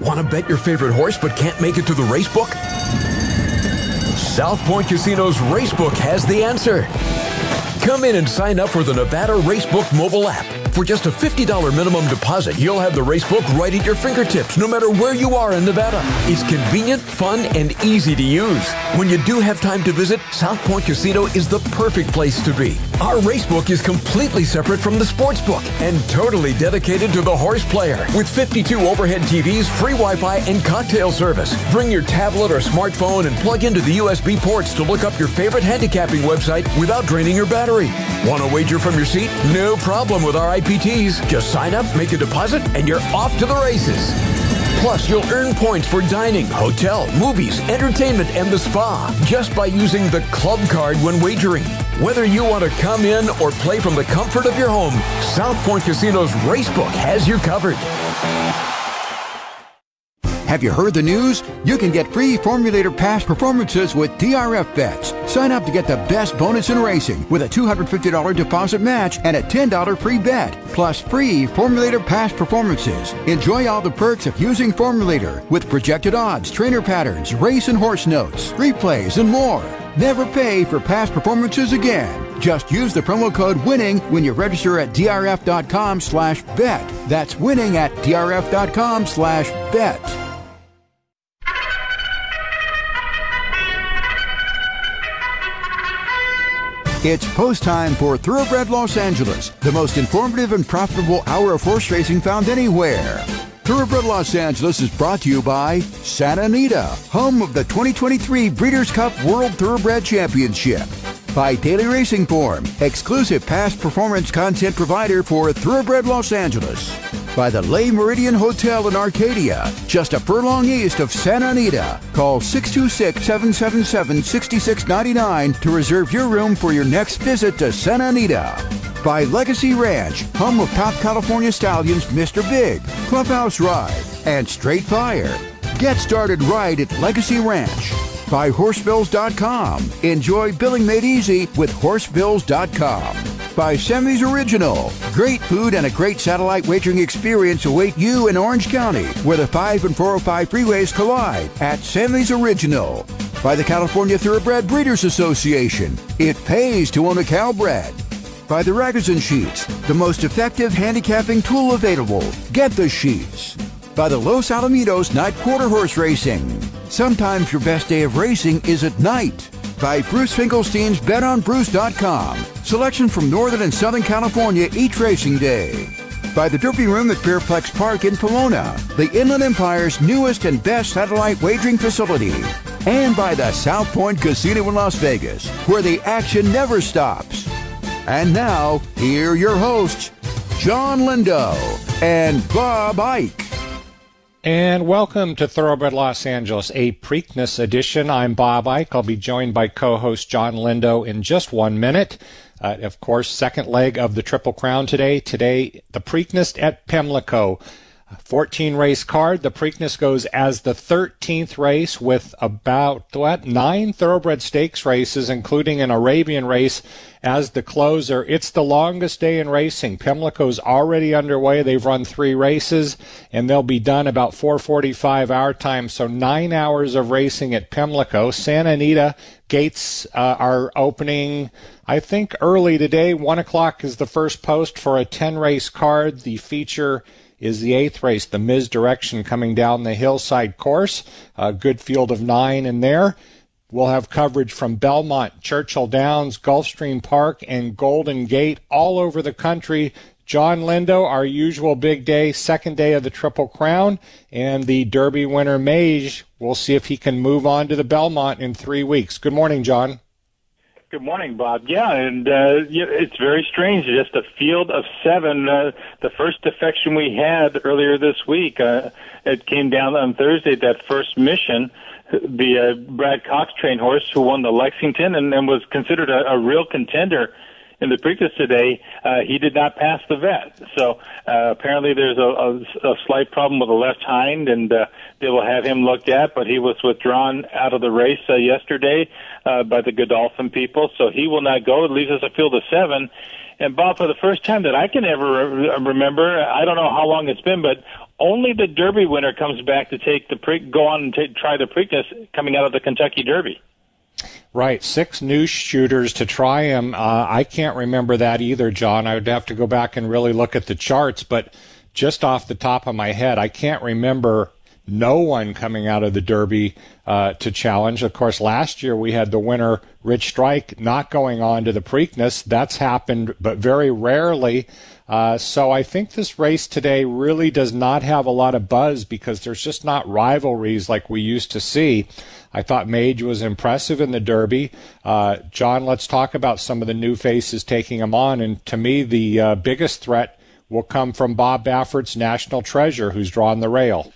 Want to bet your favorite horse but can't make it to the race book? South Point Casino's Racebook has the answer. Come in and sign up for the Nevada Racebook mobile app. For just a $50 minimum deposit, you'll have the racebook right at your fingertips, no matter where you are in Nevada. It's convenient, fun, and easy to use. When you do have time to visit, South Point Casino is the perfect place to be. Our racebook is completely separate from the sports book and totally dedicated to the horse player. With 52 overhead TVs, free Wi-Fi, and cocktail service. Bring your tablet or smartphone and plug into the USB ports to look up your favorite handicapping website without draining your battery. Want to wager from your seat? No problem with our IPTs. Just sign up, make a deposit, and you're off to the races. Plus, you'll earn points for dining, hotel, movies, entertainment, and the spa just by using the club card when wagering. Whether you want to come in or play from the comfort of your home, South Point Casino's Racebook has you covered. Have you heard the news? You can get free Formulator past performances with DRF bets. Sign up to get the best bonus in racing with a $250 deposit match and a $10 free bet, plus free Formulator past performances. Enjoy all the perks of using Formulator with projected odds, trainer patterns, race and horse notes, replays, and more. Never pay for past performances again. Just use the promo code WINNING when you register at drf.com slash bet. That's winning at drf.com slash bet. It's post time for Thoroughbred Los Angeles, the most informative and profitable hour of horse racing found anywhere. Thoroughbred Los Angeles is brought to you by Santa Anita, home of the 2023 Breeders' Cup World Thoroughbred Championship. By Daily Racing Form, exclusive past performance content provider for Thoroughbred Los Angeles. By the Le Méridien Hotel in Arcadia, just a furlong east of Santa Anita. Call 626-777-6699 to reserve your room for your next visit to Santa Anita by Legacy Ranch, home of top California stallions Mr. Big, Clubhouse Ride, and Straight Fire. Get started right at Legacy Ranch. By Horsebills.com. Enjoy billing made easy with Horsebills.com. By Sammy's Original. Great food and a great satellite wagering experience await you in Orange County, where the 5 and 405 freeways collide at Sammy's Original. By the California Thoroughbred Breeders Association. It pays to own a Calbred by the Ragozin Sheets, the most effective handicapping tool available. Get the sheets. By the Los Alamitos Night Quarter Horse Racing. Sometimes your best day of racing is at night. By Bruce Finkelstein's BetOnBruce.com. Selection from Northern and Southern California each racing day. By the Derby Room at Fairplex Park in Pomona, the Inland Empire's newest and best satellite wagering facility. And by the South Point Casino in Las Vegas, where the action never stops. And now, here are your hosts, Jon Lindo and Bob Ike. And welcome to Thoroughbred Los Angeles, a Preakness edition. I'm Bob Ike. I'll be joined by co-host Jon Lindo in just one minute. Uh, of course, second leg of the Triple Crown today. Today, the Preakness at Pimlico. 14 race card. The Preakness goes as the 13th race with about what nine thoroughbred stakes races, including an Arabian race as the closer. It's the longest day in racing. Pimlico's already underway. They've run three races, and they'll be done about 4:45 our time. So nine hours of racing at Pimlico. Santa Anita gates uh, are opening. I think early today. One o'clock is the first post for a 10 race card. The feature is the eighth race, the Misdirection coming down the hillside course. A good field of nine in there. We'll have coverage from Belmont, Churchill Downs, Gulfstream Park, and Golden Gate all over the country. Jon Lindo, our usual big day, second day of the Triple Crown, and the Derby winner Mage. We'll see if he can move on to the Belmont in three weeks. Good morning, Jon. Good morning, Bob. Yeah, and uh, it's very strange. Just a field of seven. Uh, the first defection we had earlier this week, uh, it came down on Thursday. That first mission, the uh, Brad Cox trained horse who won the Lexington and, and was considered a, a real contender in the Preakness today, uh, he did not pass the vet. So uh, apparently there's a, a, a slight problem with the left hind, and uh, they will have him looked at. But he was withdrawn out of the race uh, yesterday uh, by the Godolphin people, so he will not go. It leaves us a field of seven. And Bob, for the first time that I can ever re- remember, I don't know how long it's been, but only the Derby winner comes back to take the pre- go on and try the Preakness coming out of the Kentucky Derby. Right, six new shooters to try him. Uh, I can't remember that either, Jon. I would have to go back and really look at the charts, but just off the top of my head, I can't remember no one coming out of the Derby uh, to challenge. Of course, last year we had the winner, Rich Strike, not going on to the Preakness. That's happened, but very rarely. Uh, so I think this race today really does not have a lot of buzz because there's just not rivalries like we used to see. I thought Mage was impressive in the Derby. Uh, Jon, let's talk about some of the new faces taking him on. And to me, the uh, biggest threat will come from Bob Baffert's National Treasure, who's drawn the rail.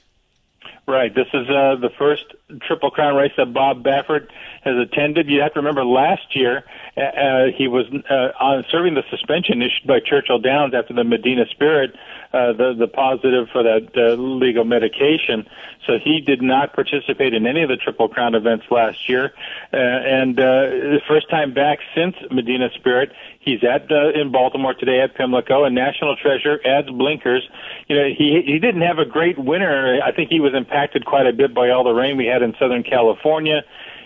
Right. This is uh, the first Triple Crown race that Bob Baffert has attended. You have to remember last year uh, uh he was uh, on serving the suspension issued by Churchill Downs after the Medina Spirit uh, the the positive for that uh, legal medication. So he did not participate in any of the Triple Crown events last year, uh, and uh, the first time back since Medina Spirit. He's at uh, in Baltimore today at Pimlico, and National Treasure adds blinkers. You know, he he didn't have a great winter. I think he was impacted quite a bit by all the rain we had in Southern California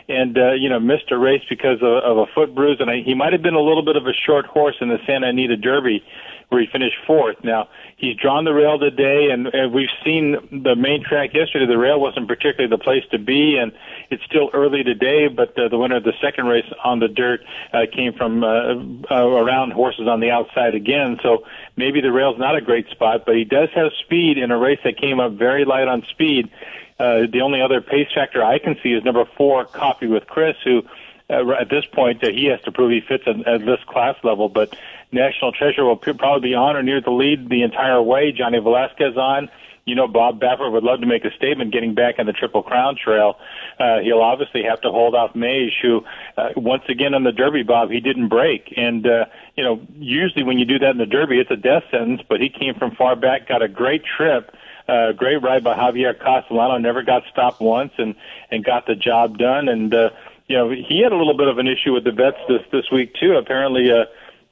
and uh, you know missed a race because of, of a foot bruise, and I, he might have been a little bit of a short horse in the Santa Anita Derby, where he finished fourth. Now he's drawn the rail today, and, and we've seen the main track yesterday. The rail wasn't particularly the place to be, and it's still early today. But uh, the winner of the second race on the dirt uh, came from uh, uh, around horses on the outside again. So maybe the rail's not a great spot, but he does have speed in a race that came up very light on speed. Uh, the only other pace factor I can see is number four, Coffee with Chris, who uh, at this point uh, he has to prove he fits at, at this class level. But National Treasure will probably be on or near the lead the entire way. Johnny Velazquez on. You know, Bob Baffert would love to make a statement getting back on the Triple Crown trail. Uh, he'll obviously have to hold off Mage, who, uh, once again on the Derby, Bob, he didn't break. And, uh, you know, usually when you do that in the Derby, it's a death sentence, but he came from far back, got a great trip uh, great ride by Javier Castellano. Never got stopped once, and and got the job done. And uh, you know he had a little bit of an issue with the vets this this week too. Apparently, uh,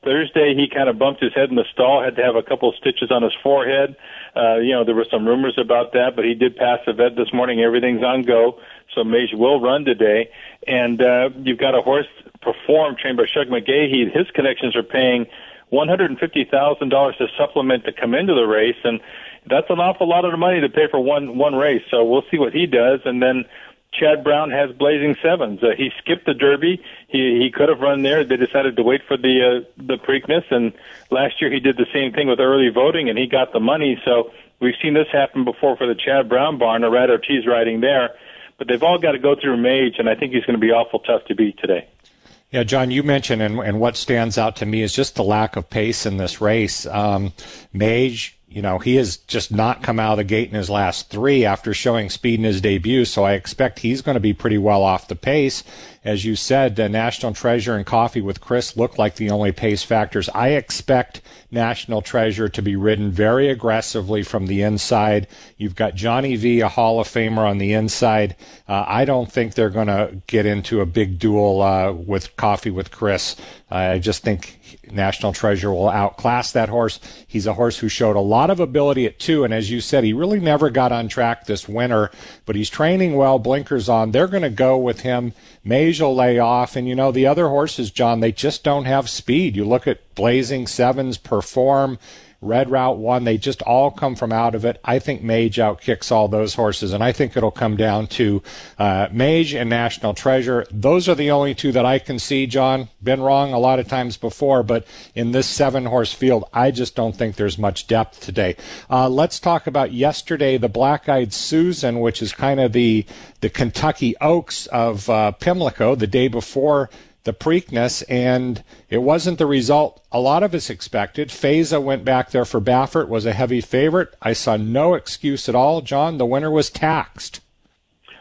Thursday he kind of bumped his head in the stall, had to have a couple of stitches on his forehead. Uh, you know there were some rumors about that, but he did pass the vet this morning. Everything's on go, so Mage will run today. And uh, you've got a horse perform trained by Shug McGaughey. His connections are paying one hundred and fifty thousand dollars to supplement to come into the race, and that's an awful lot of money to pay for one one race. So we'll see what he does, and then Chad Brown has Blazing Sevens. Uh, he skipped the Derby. He he could have run there. They decided to wait for the uh, the Preakness, and last year he did the same thing with early voting, and he got the money. So we've seen this happen before for the Chad Brown barn. Irad Ortiz riding there, but they've all got to go through Mage, and I think he's going to be awful tough to beat today. Yeah, Jon, you mentioned, and, and what stands out to me is just the lack of pace in this race. Um, Mage you know, he has just not come out of the gate in his last three after showing speed in his debut. So I expect he's going to be pretty well off the pace. As you said, the National Treasure and Coffee with Chris look like the only pace factors. I expect National Treasure to be ridden very aggressively from the inside. You've got Johnny V, a Hall of Famer on the inside. Uh, I don't think they're going to get into a big duel uh, with Coffee with Chris. I just think National Treasure will outclass that horse. He's a horse who showed a lot of ability at two, and as you said, he really never got on track this winter, but he's training well, blinkers on. They're going to go with him. Mage will lay off, and you know, the other horses, Jon, they just don't have speed. You look at Blazing Sevens perform. Red Route 1. They just all come from out of it. I think Mage outkicks all those horses, and I think it'll come down to uh, Mage and National Treasure. Those are the only two that I can see, Jon. Been wrong a lot of times before, but in this seven horse field, I just don't think there's much depth today. Uh, let's talk about yesterday, the Black Eyed Susan, which is kind of the, the Kentucky Oaks of uh, Pimlico, the day before the Preakness, and it wasn't the result a lot of us expected. Faiza went back there for Baffert, was a heavy favorite. I saw no excuse at all, Jon. The winner was taxed.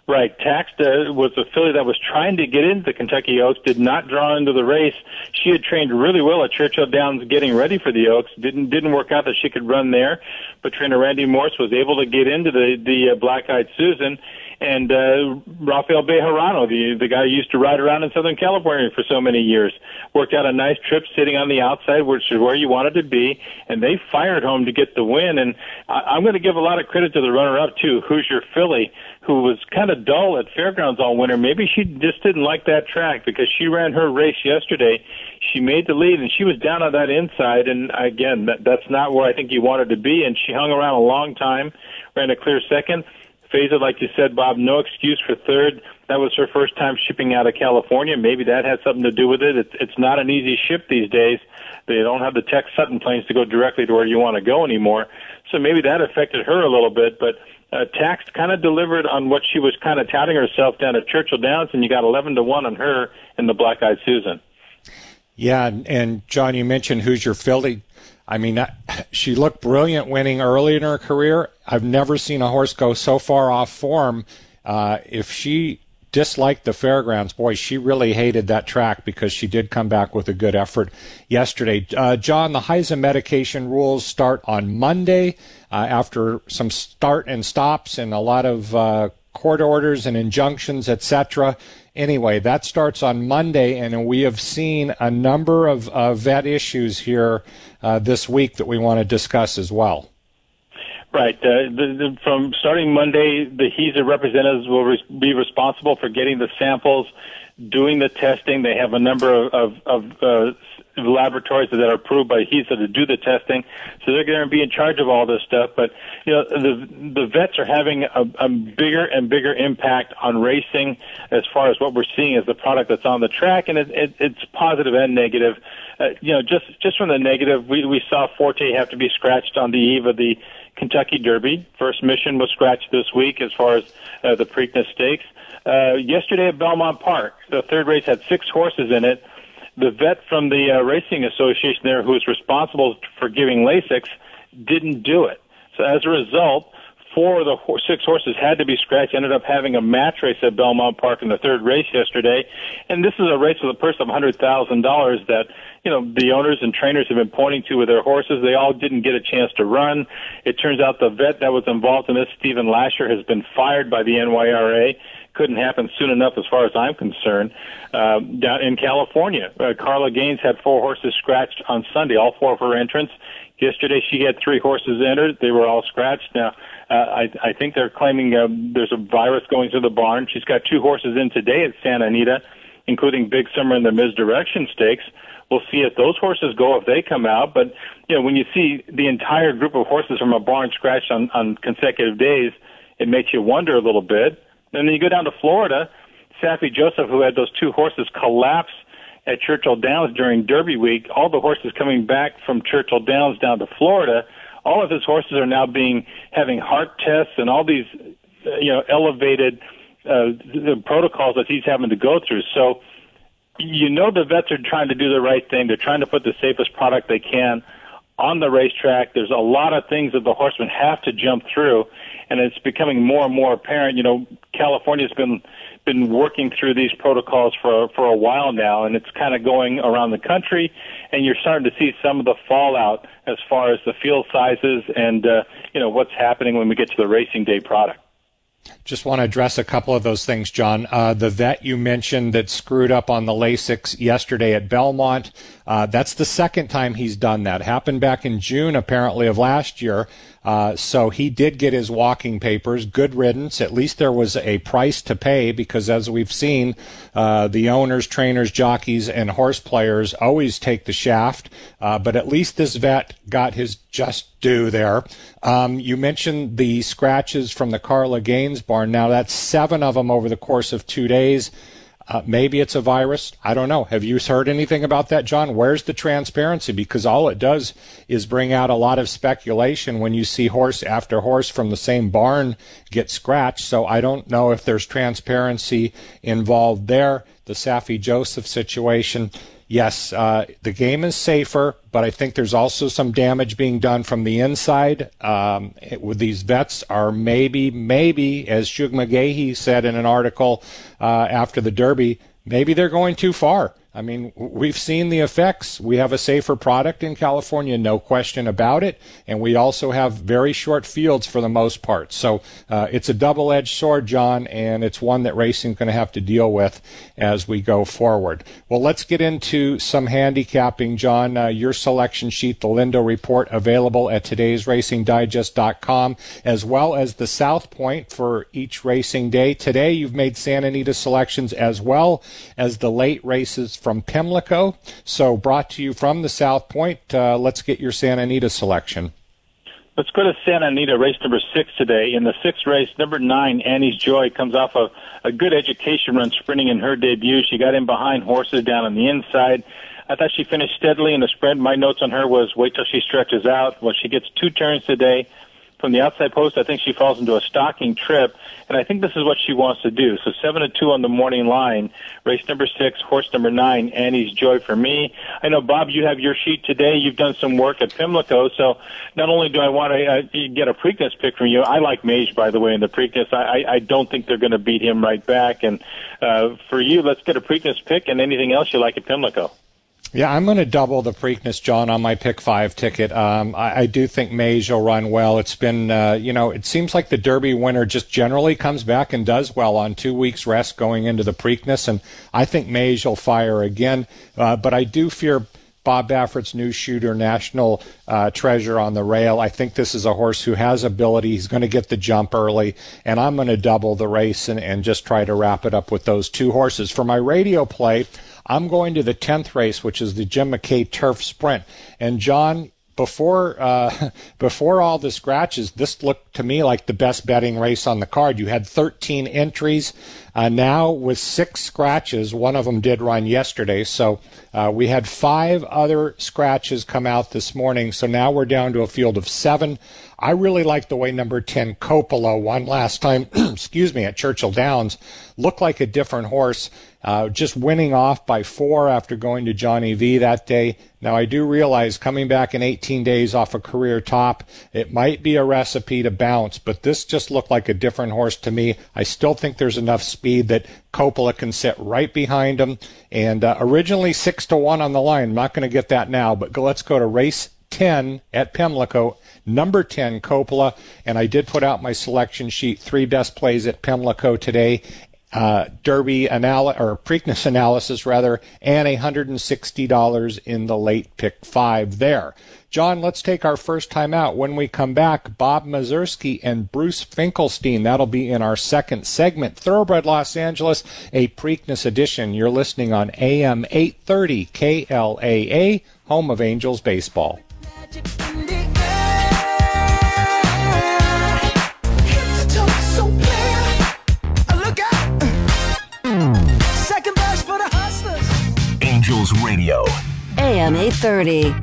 Right. Taxed uh, was a filly that was trying to get into the Kentucky Oaks, did not draw into the race. She had trained really well at Churchill Downs getting ready for the Oaks. Didn't didn't work out that she could run there, but trainer Randy Morse was able to get into the the uh, Black Eyed Susan and uh, Rafael Bejarano, the the guy who used to ride around in Southern California for so many years, worked out a nice trip sitting on the outside, which is where you wanted to be, and they fired home to get the win. And I, I'm going to give a lot of credit to the runner-up too, Hoosier Philly, who was kind of dull at fairgrounds all winter. Maybe she just didn't like that track because she ran her race yesterday. She made the lead and she was down on that inside. And again, that, that's not where I think you wanted to be. And she hung around a long time, ran a clear second. Faiza, like you said, Bob, no excuse for third. That was her first time shipping out of California. Maybe that has something to do with it. It's, it's not an easy ship these days. They don't have the Tex Sutton planes to go directly to where you want to go anymore. So maybe that affected her a little bit. But uh, Tax kind of delivered on what she was kind of touting herself down at Churchill Downs, and you got 11 to 1 on her in the Black Eyed Susan. Yeah, and and Jon, you mentioned Hoosier Philly. I mean, she looked brilliant winning early in her career. I've never seen a horse go so far off form. Uh, if she disliked the fairgrounds, boy, she really hated that track because she did come back with a good effort yesterday. Uh, Jon, the HISA medication rules start on Monday uh, after some start and stops and a lot of uh, court orders and injunctions, etc anyway, that starts on Monday, and we have seen a number of uh, vet issues here uh, this week that we want to discuss as well. Right. Uh, the, the, from starting Monday, the HISA representatives will be responsible for getting the samples, doing the testing. They have a number of, of, of uh, laboratories that are approved by HISA to do the testing. So they're going to be in charge of all this stuff. But you know, the the vets are having a, a bigger and bigger impact on racing as far as what we're seeing as the product that's on the track, and it, it, it's positive and negative. Uh, you know, just just from the negative, we we saw Forte have to be scratched on the eve of the Kentucky Derby. First mission was scratched this week as far as uh, the Preakness Stakes. Uh, yesterday at Belmont Park, the third race had six horses in it the vet from the uh, racing association there, who was responsible for giving Lasix, didn't do it. So as a result, four of the ho- six horses had to be scratched. Ended up having a match race at Belmont Park in the third race yesterday, and this is a race with a purse of hundred thousand dollars that you know the owners and trainers have been pointing to with their horses. They all didn't get a chance to run. It turns out the vet that was involved in this, Stephen Lasher, has been fired by the NYRA couldn't happen soon enough, as far as I'm concerned. Uh, down in California, uh, Carla Gaines had four horses scratched on Sunday, all four of her entrants. Yesterday, she had three horses entered; they were all scratched. Now, uh, I, I think they're claiming uh, there's a virus going through the barn. She's got two horses in today at Santa Anita, including Big Summer and the Misdirection Stakes. We'll see if those horses go if they come out. But you know, when you see the entire group of horses from a barn scratched on, on consecutive days, it makes you wonder a little bit. And then you go down to Florida. Saffie Joseph, who had those two horses collapse at Churchill Downs during Derby week, all the horses coming back from Churchill Downs down to Florida, all of his horses are now being having heart tests and all these, uh, you know, elevated uh, protocols that he's having to go through. So, you know, the vets are trying to do the right thing. They're trying to put the safest product they can on the racetrack. There's a lot of things that the horsemen have to jump through, and it's becoming more and more apparent. You know, California's been been working through these protocols for for a while now, and it's kind of going around the country, and you're starting to see some of the fallout as far as the field sizes and uh, you know what's happening when we get to the racing day product. Just want to address a couple of those things, Jon. Uh, the vet you mentioned that screwed up on the Lasix yesterday at Belmont, Uh, that's the second time he's done that. Happened back in June, apparently, of last year. Uh, so he did get his walking papers. Good riddance. At least there was a price to pay because, as we've seen, uh, the owners, trainers, jockeys, and horse players always take the shaft. Uh, but at least this vet got his just due there. Um, you mentioned the scratches from the Carla Gaines barn. Now that's seven of them over the course of two days. Uh, maybe it's a virus. I don't know. Have you heard anything about that, Jon? Where's the transparency? Because all it does is bring out a lot of speculation when you see horse after horse from the same barn get scratched. So I don't know if there's transparency involved there. The Saffie Joseph situation yes, uh, the game is safer, but I think there's also some damage being done from the inside. Um, it, with these vets are maybe, maybe, as Shug McGaughey said in an article uh, after the Derby, maybe they're going too far. I mean, we've seen the effects. We have a safer product in California, no question about it. And we also have very short fields for the most part. So uh, it's a double edged sword, Jon, and it's one that racing's going to have to deal with as we go forward. Well, let's get into some handicapping, Jon. Uh, your selection sheet, the Lindo report, available at today's racingdigest.com, as well as the South Point for each racing day. Today, you've made Santa Anita selections as well as the late races from Pimlico. So, brought to you from the South Point, uh, let's get your Santa Anita selection. Let's go to Santa Anita, race number six today. In the sixth race, number nine, Annie's Joy, comes off of a good education run sprinting in her debut. She got in behind horses down on the inside. I thought she finished steadily in the sprint. My notes on her was wait till she stretches out. Well, she gets two turns today from the outside post, I think she falls into a stalking trip, and I think this is what she wants to do. So seven to two on the morning line. Race number six, horse number nine, Annie's Joy for me. I know Bob, you have your sheet today. You've done some work at Pimlico, so not only do I want to uh, get a Preakness pick from you, I like Mage by the way in the Preakness. I, I, I don't think they're going to beat him right back. And uh, for you, let's get a Preakness pick and anything else you like at Pimlico. Yeah, I'm going to double the Preakness, Jon, on my pick five ticket. Um, I, I, do think Mage will run well. It's been, uh, you know, it seems like the Derby winner just generally comes back and does well on two weeks rest going into the Preakness, and I think Mage will fire again. Uh, but I do fear Bob Baffert's new shooter, National uh, Treasure on the rail. I think this is a horse who has ability. He's going to get the jump early, and I'm going to double the race and, and just try to wrap it up with those two horses. For my radio play, I'm going to the 10th race, which is the Jim McKay Turf Sprint. And Jon, before uh, before all the scratches, this looked to me like the best betting race on the card. You had 13 entries. Uh, now with six scratches, one of them did run yesterday. So uh, we had five other scratches come out this morning. So now we're down to a field of seven. I really like the way number 10 Coppola won last time, excuse me, at Churchill Downs. Looked like a different horse, uh, just winning off by four after going to Johnny V that day. Now, I do realize coming back in 18 days off a career top, it might be a recipe to bounce, but this just looked like a different horse to me. I still think there's enough speed that Coppola can sit right behind him. And uh, originally six to one on the line. I'm not going to get that now, but go, let's go to race 10 at Pimlico number 10 Coppola, and I did put out my selection sheet, three best plays at Pimlico today. Uh, Derby anal- or Preakness analysis rather, and $160 in the late pick five there. Jon, let's take our first time out. When we come back, Bob Mieszerski and Bruce Finkelstein. That'll be in our second segment. Thoroughbred Los Angeles, a Preakness edition. You're listening on AM 830 KLAA, home of Angels baseball. 30.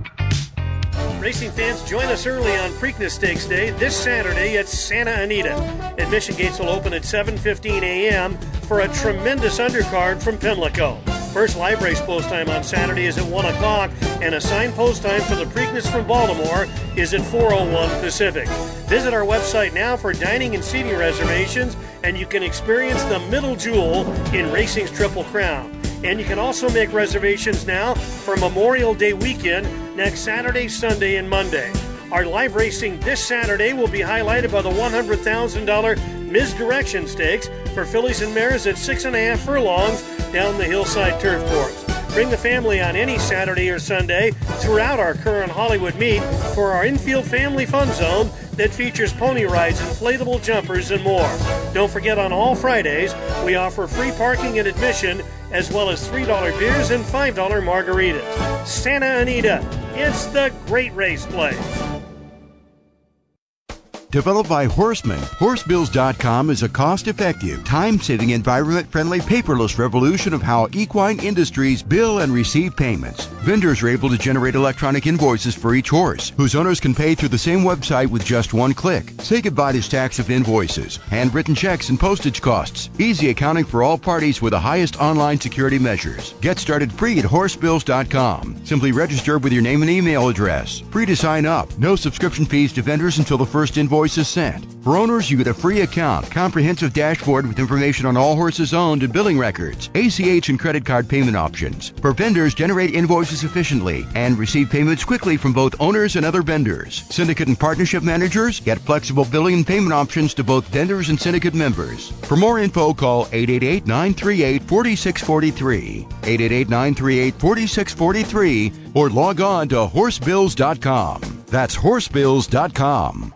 Racing fans, join us early on Preakness Stakes Day this Saturday at Santa Anita. Admission gates will open at 7:15 a.m. for a tremendous undercard from Pimlico. First live race post time on Saturday is at 1 o'clock, and assigned post time for the Preakness from Baltimore is at 4:01 Pacific. Visit our website now for dining and seating reservations, and you can experience the middle jewel in racing's Triple Crown. And you can also make reservations now for Memorial Day weekend next Saturday, Sunday, and Monday. Our live racing this Saturday will be highlighted by the $100,000 Misdirection Stakes for fillies and mares at six and a half furlongs down the hillside turf course. Bring the family on any Saturday or Sunday throughout our current Hollywood meet for our infield family fun zone that features pony rides, inflatable jumpers, and more. Don't forget on all Fridays, we offer free parking and admission, as well as $3 beers and $5 margaritas. Santa Anita, it's the great race place. Developed by Horseman, Horsebills.com is a cost effective, time saving, environment friendly, paperless revolution of how equine industries bill and receive payments. Vendors are able to generate electronic invoices for each horse, whose owners can pay through the same website with just one click. Say goodbye to stacks of invoices, handwritten checks, and postage costs. Easy accounting for all parties with the highest online security measures. Get started free at Horsebills.com. Simply register with your name and email address. Free to sign up. No subscription fees to vendors until the first invoice is sent. For owners, you get a free account, comprehensive dashboard with information on all horses owned and billing records, ACH and credit card payment options. For vendors, generate invoices efficiently and receive payments quickly from both owners and other vendors. Syndicate and partnership managers get flexible billing and payment options to both vendors and syndicate members. For more info, call 888 938 4643, 888 938 4643, or log on to horsebills.com. That's horsebills.com.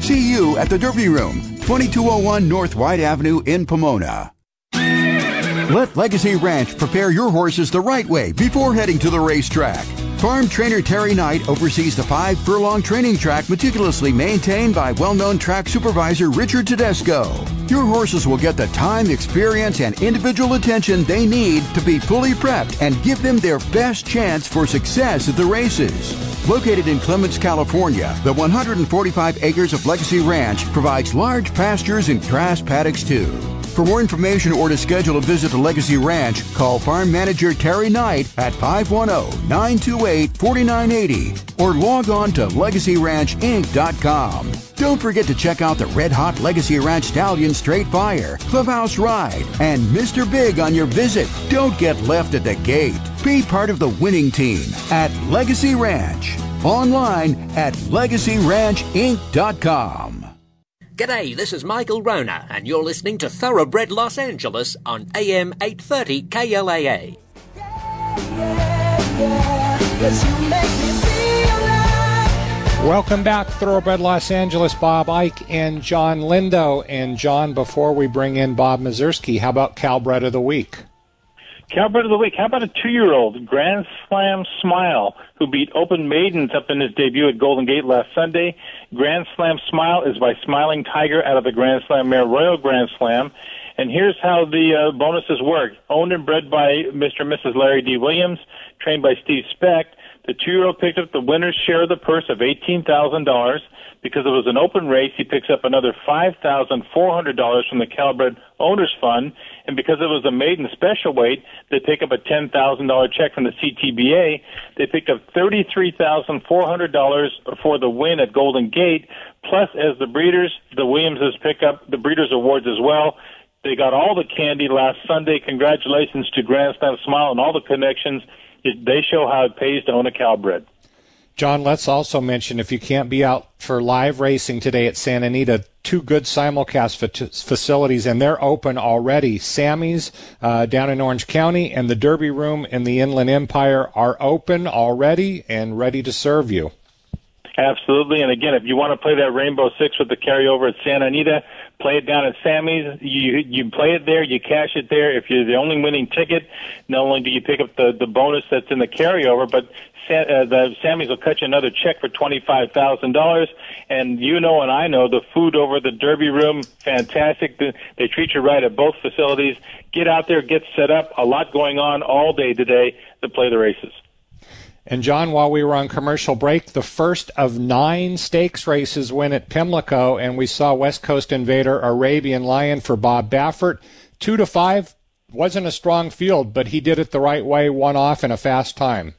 See you at the Derby Room, 2201 North White Avenue in Pomona. Let Legacy Ranch prepare your horses the right way before heading to the racetrack. Farm trainer Terry Knight oversees the five furlong training track meticulously maintained by well known track supervisor Richard Tedesco. Your horses will get the time, experience, and individual attention they need to be fully prepped and give them their best chance for success at the races. Located in Clements, California, the 145 acres of Legacy Ranch provides large pastures and grass paddocks too. For more information or to schedule a visit to Legacy Ranch, call Farm Manager Terry Knight at 510-928-4980 or log on to LegacyRanchInc.com. Don't forget to check out the red hot Legacy Ranch Stallion Straight Fire, Clubhouse Ride, and Mr. Big on your visit. Don't get left at the gate. Be part of the winning team at Legacy Ranch. Online at LegacyRanchInc.com. G'day, this is Michael Rona, and you're listening to Thoroughbred Los Angeles on AM 830 KLAA. Welcome back, Thoroughbred Los Angeles. Bob Ike and Jon Lindo. And Jon, before we bring in Bob Mieszerski, how about Calbred of the Week? Calbred of the Week. How about a two-year-old Grand Slam Smile who beat Open Maidens up in his debut at Golden Gate last Sunday? Grand Slam Smile is by Smiling Tiger out of the Grand Slam Mare Royal Grand Slam. And here's how the uh, bonuses work. Owned and bred by Mr. and Mrs. Larry D. Williams, trained by Steve Specht. The two-year-old picked up the winner's share of the purse of $18,000. Because it was an open race, he picks up another $5,400 from the Calbred Owners Fund. And because it was a maiden special weight, they pick up a $10,000 check from the CTBA. They picked up $33,400 for the win at Golden Gate. Plus, as the breeders, the Williamses pick up the breeders awards as well. They got all the candy last Sunday. Congratulations to Grand Slam Smile and all the connections. They show how it pays to own a Calbred. Jon, let's also mention if you can't be out for live racing today at Santa Anita, two good simulcast facilities, and they're open already. Sammy's uh, down in Orange County and the Derby Room in the Inland Empire are open already and ready to serve you. Absolutely. And again, if you want to play that Rainbow Six with the carryover at Santa Anita, play it down at Sammy's. You you play it there, you cash it there. If you're the only winning ticket, not only do you pick up the the bonus that's in the carryover, but uh, the Sammy's will cut you another check for twenty five thousand dollars. And you know, and I know, the food over the Derby Room, fantastic. They treat you right at both facilities. Get out there, get set up. A lot going on all day today to play the races. And Jon, while we were on commercial break, the first of nine stakes races went at Pimlico, and we saw West Coast Invader Arabian Lion for Bob Baffert. Two to five wasn't a strong field, but he did it the right way, one off in a fast time.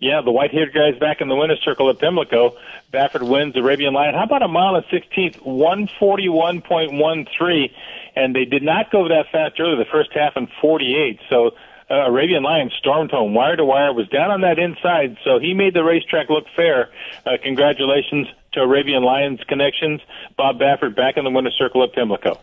Yeah, the white-haired guy's back in the winner's circle at Pimlico. Baffert wins Arabian Lion. How about a mile and 16th, 141.13, and they did not go that fast earlier. The first half in 48. So uh, Arabian Lion stormed home wire to wire, was down on that inside, so he made the racetrack look fair. Uh, congratulations to Arabian Lions connections. Bob Baffert back in the winner's circle at Pimlico.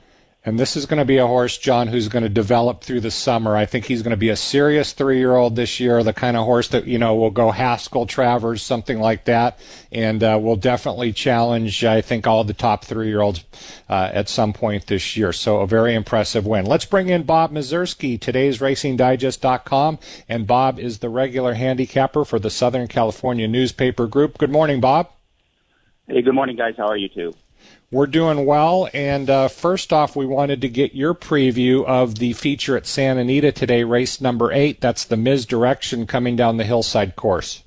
And this is going to be a horse, Jon, who's going to develop through the summer. I think he's going to be a serious three year old this year, the kind of horse that, you know, will go Haskell, Travers, something like that. And uh, will definitely challenge, I think, all the top three year olds uh, at some point this year. So a very impressive win. Let's bring in Bob Mieszerski, today's RacingDigest.com. And Bob is the regular handicapper for the Southern California newspaper group. Good morning, Bob. Hey, good morning, guys. How are you two? We're doing well. And uh, first off, we wanted to get your preview of the feature at Santa Anita today, race number eight. That's the Misdirection coming down the hillside course.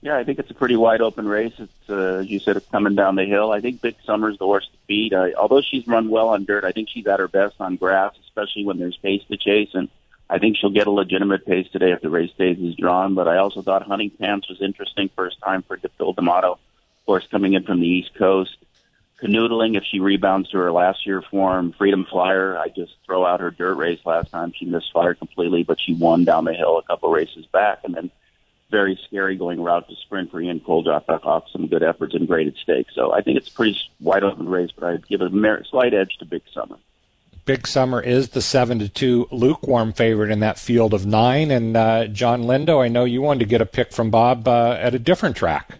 Yeah, I think it's a pretty wide open race. It's, uh, you said, it's coming down the hill. I think Big Summer's the horse to beat. Uh, although she's run well on dirt, I think she's at her best on grass, especially when there's pace to chase. And I think she'll get a legitimate pace today if the race stays is drawn. But I also thought Hunting Pants was interesting first time for Phil D'Amato, horse coming in from the East Coast. Canoodling, if she rebounds to her last year form, Freedom Flyer, I just throw out her dirt race last time. She misfired completely, but she won down the hill a couple races back. And then very scary going route to sprint for Ian Cole dropped off some good efforts and graded stakes. So I think it's a pretty wide open race, but I'd give a slight edge to Big Summer. Big Summer is the seven to two lukewarm favorite in that field of nine. And uh, Jon Lindo, I know you wanted to get a pick from Bob uh, at a different track.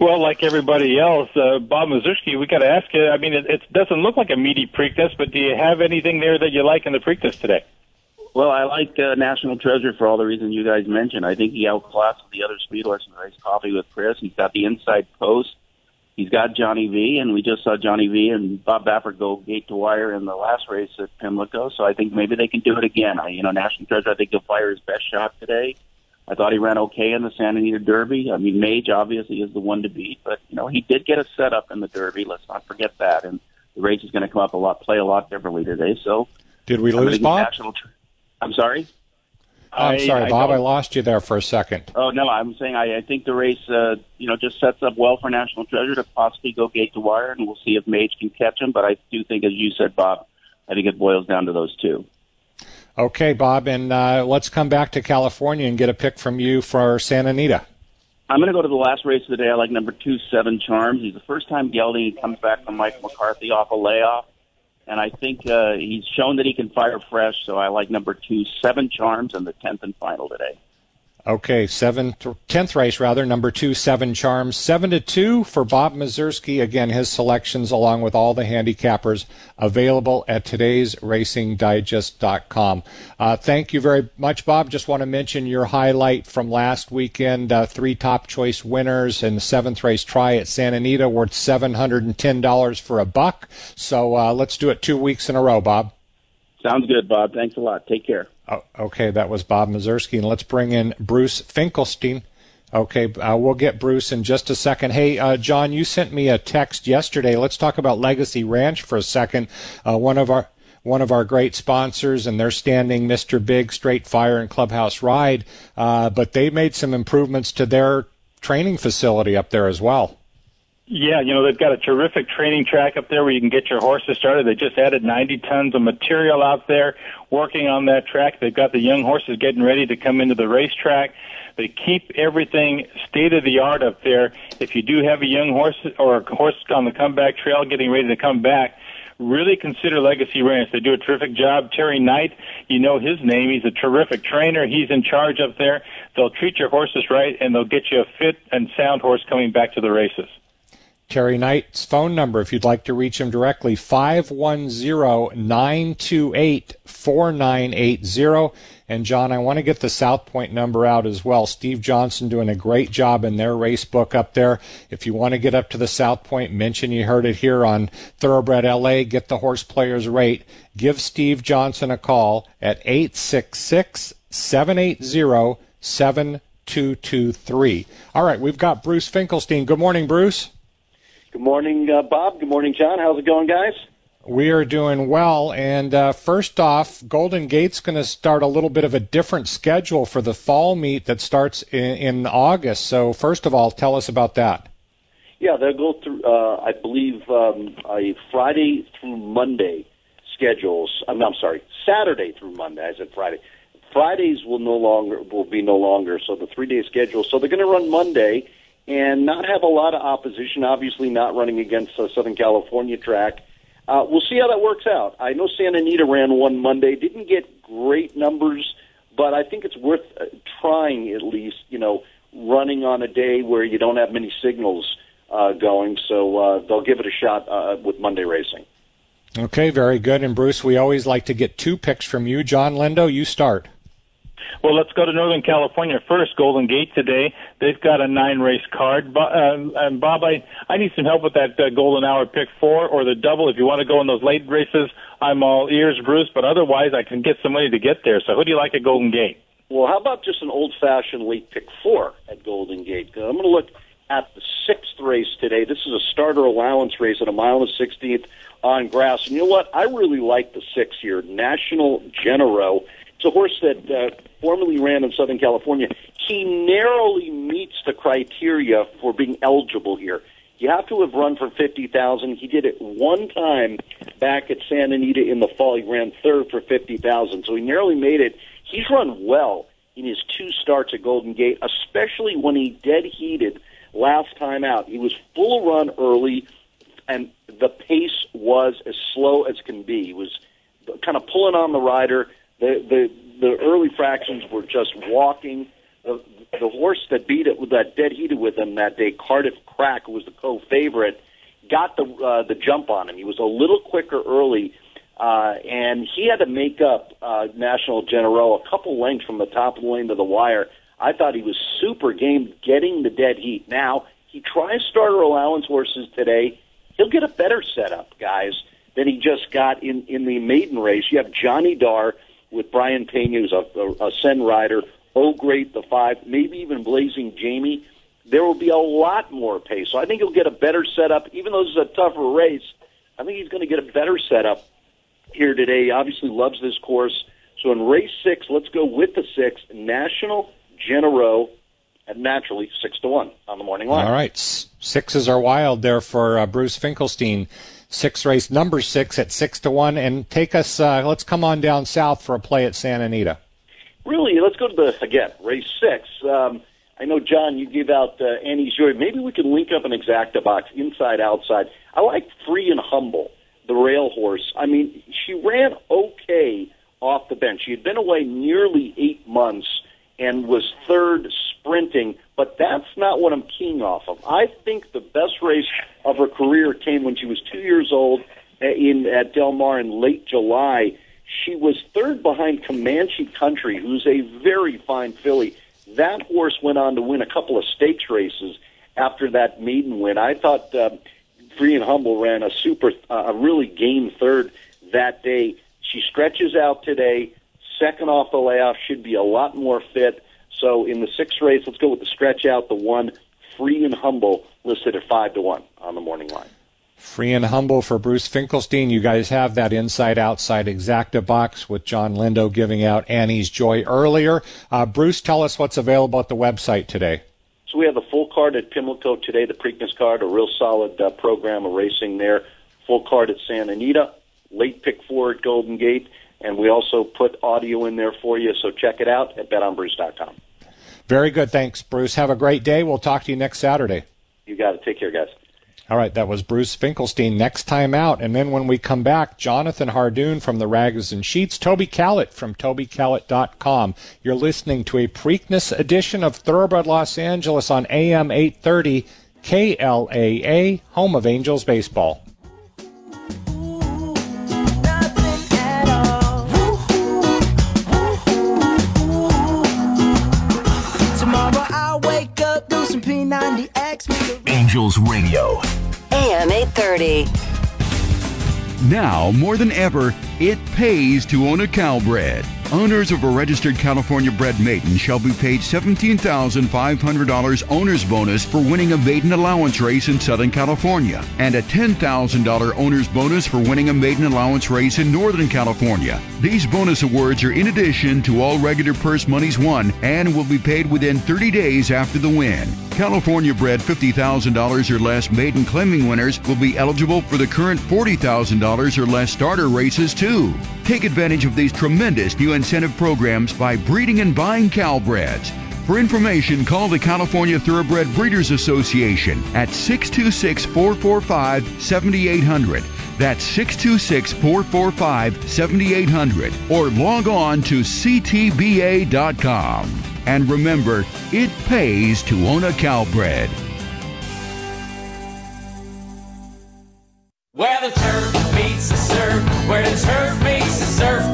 Well, like everybody else, uh, Bob Mieszerski, we got to ask you. I mean, it, it doesn't look like a meaty Preakness, but do you have anything there that you like in the Preakness today? Well, I like uh, National Treasure for all the reasons you guys mentioned. I think he outclassed the other speed horse in the race coffee with Chris. He's got the inside post. He's got Johnny V, and we just saw Johnny V and Bob Baffert go gate to wire in the last race at Pimlico. So I think maybe they can do it again. I, you know, National Treasure, I think he'll fire his best shot today. I thought he ran okay in the Santa Anita Derby. I mean, Mage obviously is the one to beat, but you know he did get a setup in the Derby. Let's not forget that. And the race is going to come up a lot, play a lot differently today. So, did we lose Bob? Tr- I'm sorry. I'm sorry, I, Bob. I, I, lost you there for a second. Oh no, I'm saying I, I think the race, uh, you know, just sets up well for National Treasure to possibly go gate to wire, and we'll see if Mage can catch him. But I do think, as you said, Bob, I think it boils down to those two. Okay, Bob, and uh, let's come back to California and get a pick from you for Santa Anita. I'm going to go to the last race of the day. I like number two, Seven Charms. He's the first time gelding. Comes back from Mike McCarthy off a layoff, and I think uh, he's shown that he can fire fresh. So I like number two, Seven Charms, in the tenth and final today. Okay, seventh, tenth race rather. Number two, Seven Charms, seven to two for Bob Mieszerski. Again, his selections along with all the handicappers available at today's RacingDigest.com. Uh, thank you very much, Bob. Just want to mention your highlight from last weekend: uh, three top choice winners in the seventh race try at Santa Anita, worth seven hundred and ten dollars for a buck. So uh, let's do it two weeks in a row, Bob. Sounds good, Bob. Thanks a lot. Take care. Oh, okay, that was Bob Mieszerski. And let's bring in Bruce Finkelstein. Okay, uh, we'll get Bruce in just a second. Hey, uh, Jon, you sent me a text yesterday. Let's talk about Legacy Ranch for a second. Uh, one of our one of our great sponsors, and they're standing Mr. Big, Straight Fire, and Clubhouse Ride. Uh, but they made some improvements to their training facility up there as well. Yeah, you know, they've got a terrific training track up there where you can get your horses started. They just added 90 tons of material out there working on that track. They've got the young horses getting ready to come into the racetrack. They keep everything state of the art up there. If you do have a young horse or a horse on the comeback trail getting ready to come back, really consider Legacy Ranch. They do a terrific job. Terry Knight, you know his name. He's a terrific trainer. He's in charge up there. They'll treat your horses right and they'll get you a fit and sound horse coming back to the races. Terry Knight's phone number, if you'd like to reach him directly, 510-928-4980. And Jon, I want to get the South Point number out as well. Steve Johnson doing a great job in their race book up there. If you want to get up to the South Point, mention you heard it here on Thoroughbred LA, get the horse players rate. Give Steve Johnson a call at 866 780 7223. All right, we've got Bruce Finkelstein. Good morning, Bruce. Good morning, uh, Bob. Good morning, Jon. How's it going, guys? We are doing well. And uh, first off, Golden Gate's going to start a little bit of a different schedule for the fall meet that starts in, in August. So, first of all, tell us about that. Yeah, they'll go through, uh, I believe, um, a Friday through Monday schedules. I'm, I'm sorry, Saturday through Monday. I said Friday. Fridays will no longer will be no longer. So the three day schedule. So they're going to run Monday and not have a lot of opposition. Obviously, not running against a Southern California track. Uh, we'll see how that works out. I know Santa Anita ran one Monday, didn't get great numbers, but I think it's worth uh, trying at least. You know, running on a day where you don't have many signals uh, going. So uh, they'll give it a shot uh, with Monday racing. Okay, very good. And Bruce, we always like to get two picks from you. John Lindo, you start. Well, let's go to Northern California first. Golden Gate today. They've got a nine race card. Uh, and Bob, I, I need some help with that uh, Golden Hour pick four or the double. If you want to go in those late races, I'm all ears, Bruce. But otherwise, I can get some money to get there. So who do you like at Golden Gate? Well, how about just an old fashioned late pick four at Golden Gate? I'm going to look at the sixth race today. This is a starter allowance race at a mile and a sixteenth on grass. And you know what? I really like the six here, National Genero. It's a horse that uh, formerly ran in Southern California. He narrowly meets the criteria for being eligible here. You have to have run for fifty thousand. He did it one time back at Santa Anita in the fall. He ran third for fifty thousand, so he narrowly made it. He's run well in his two starts at Golden Gate, especially when he dead heated last time out. He was full run early, and the pace was as slow as can be. He was kind of pulling on the rider. The the the early fractions were just walking. The, the horse that beat it with that dead heated with him that day, Cardiff Crack, who was the co-favorite, got the uh, the jump on him. He was a little quicker early, uh, and he had to make up uh, National General a couple lengths from the top of the lane to the wire. I thought he was super game getting the dead heat. Now, he tries starter allowance horses today. He'll get a better setup, guys, than he just got in, in the maiden race. You have Johnny Dar with Brian Pena, who's a, a, a Sen rider, Oh Great, the five, maybe even Blazing Jamie. There will be a lot more pace. So I think he'll get a better setup, even though this is a tougher race. I think he's going to get a better setup here today. He obviously loves this course. So in race six, let's go with the six, National Genero at naturally six to one on the morning line. All right, sixes are wild there for uh, Bruce Finkelstein. Six race number six at six to one, and take us. Uh, let's come on down south for a play at Santa Anita. Really, let's go to the again race six. Um, I know John, you give out uh, Annie's Joy. Maybe we can link up an exacta box inside outside. I like free and humble the rail horse. I mean, she ran okay off the bench. She had been away nearly eight months and was third sprinting, but that's not what I'm keying off of. I think the best race of her career came when she was two years old in at Del Mar in late July. She was third behind Comanche Country, who's a very fine filly. That horse went on to win a couple of stakes races after that maiden win. I thought uh, Free and Humble ran a super, uh, a really game third that day. She stretches out today Second off the layoff should be a lot more fit. So in the sixth race, let's go with the stretch out, the one free and humble listed at five to one on the morning line. Free and humble for Bruce Finkelstein. You guys have that inside outside exacta box with Jon Lindo giving out Annie's Joy earlier. Uh, Bruce, tell us what's available at the website today. So we have the full card at Pimlico today, the Preakness card, a real solid uh, program of racing there. Full card at Santa Anita, late pick four at Golden Gate, and we also put audio in there for you. So check it out at betonbruce.com. Very good. Thanks, Bruce. Have a great day. We'll talk to you next Saturday. You got it. Take care, guys. All right, that was Bruce Finkelstein. Next time out, and then when we come back, Jonathan Hardoon from the Rags and Sheets, Toby Callett from TobyCallett.com. You're listening to a Preakness edition of Thoroughbred Los Angeles on AM 830 KLAA, home of Angels baseball. Angels Radio. AM 830. Now, more than ever, it pays to own a Cal bred. Owners of a registered California bred maiden shall be paid $17,500 owner's bonus for winning a maiden allowance race in Southern California and a $10,000 owner's bonus for winning a maiden allowance race in Northern California. These bonus awards are in addition to all regular purse monies won and will be paid within 30 days after the win. California bred $50,000 or less maiden claiming winners will be eligible for the current $40,000 or less starter races too. Take advantage of these tremendous new incentive programs by breeding and buying Calbreds. For information, call the California Thoroughbred Breeders Association at 626 445 7800. That's 626 445 7800. Or log on to CTBA.com. And remember, it pays to own a Calbred. Where the turf meets the surf, where the turf meets the surf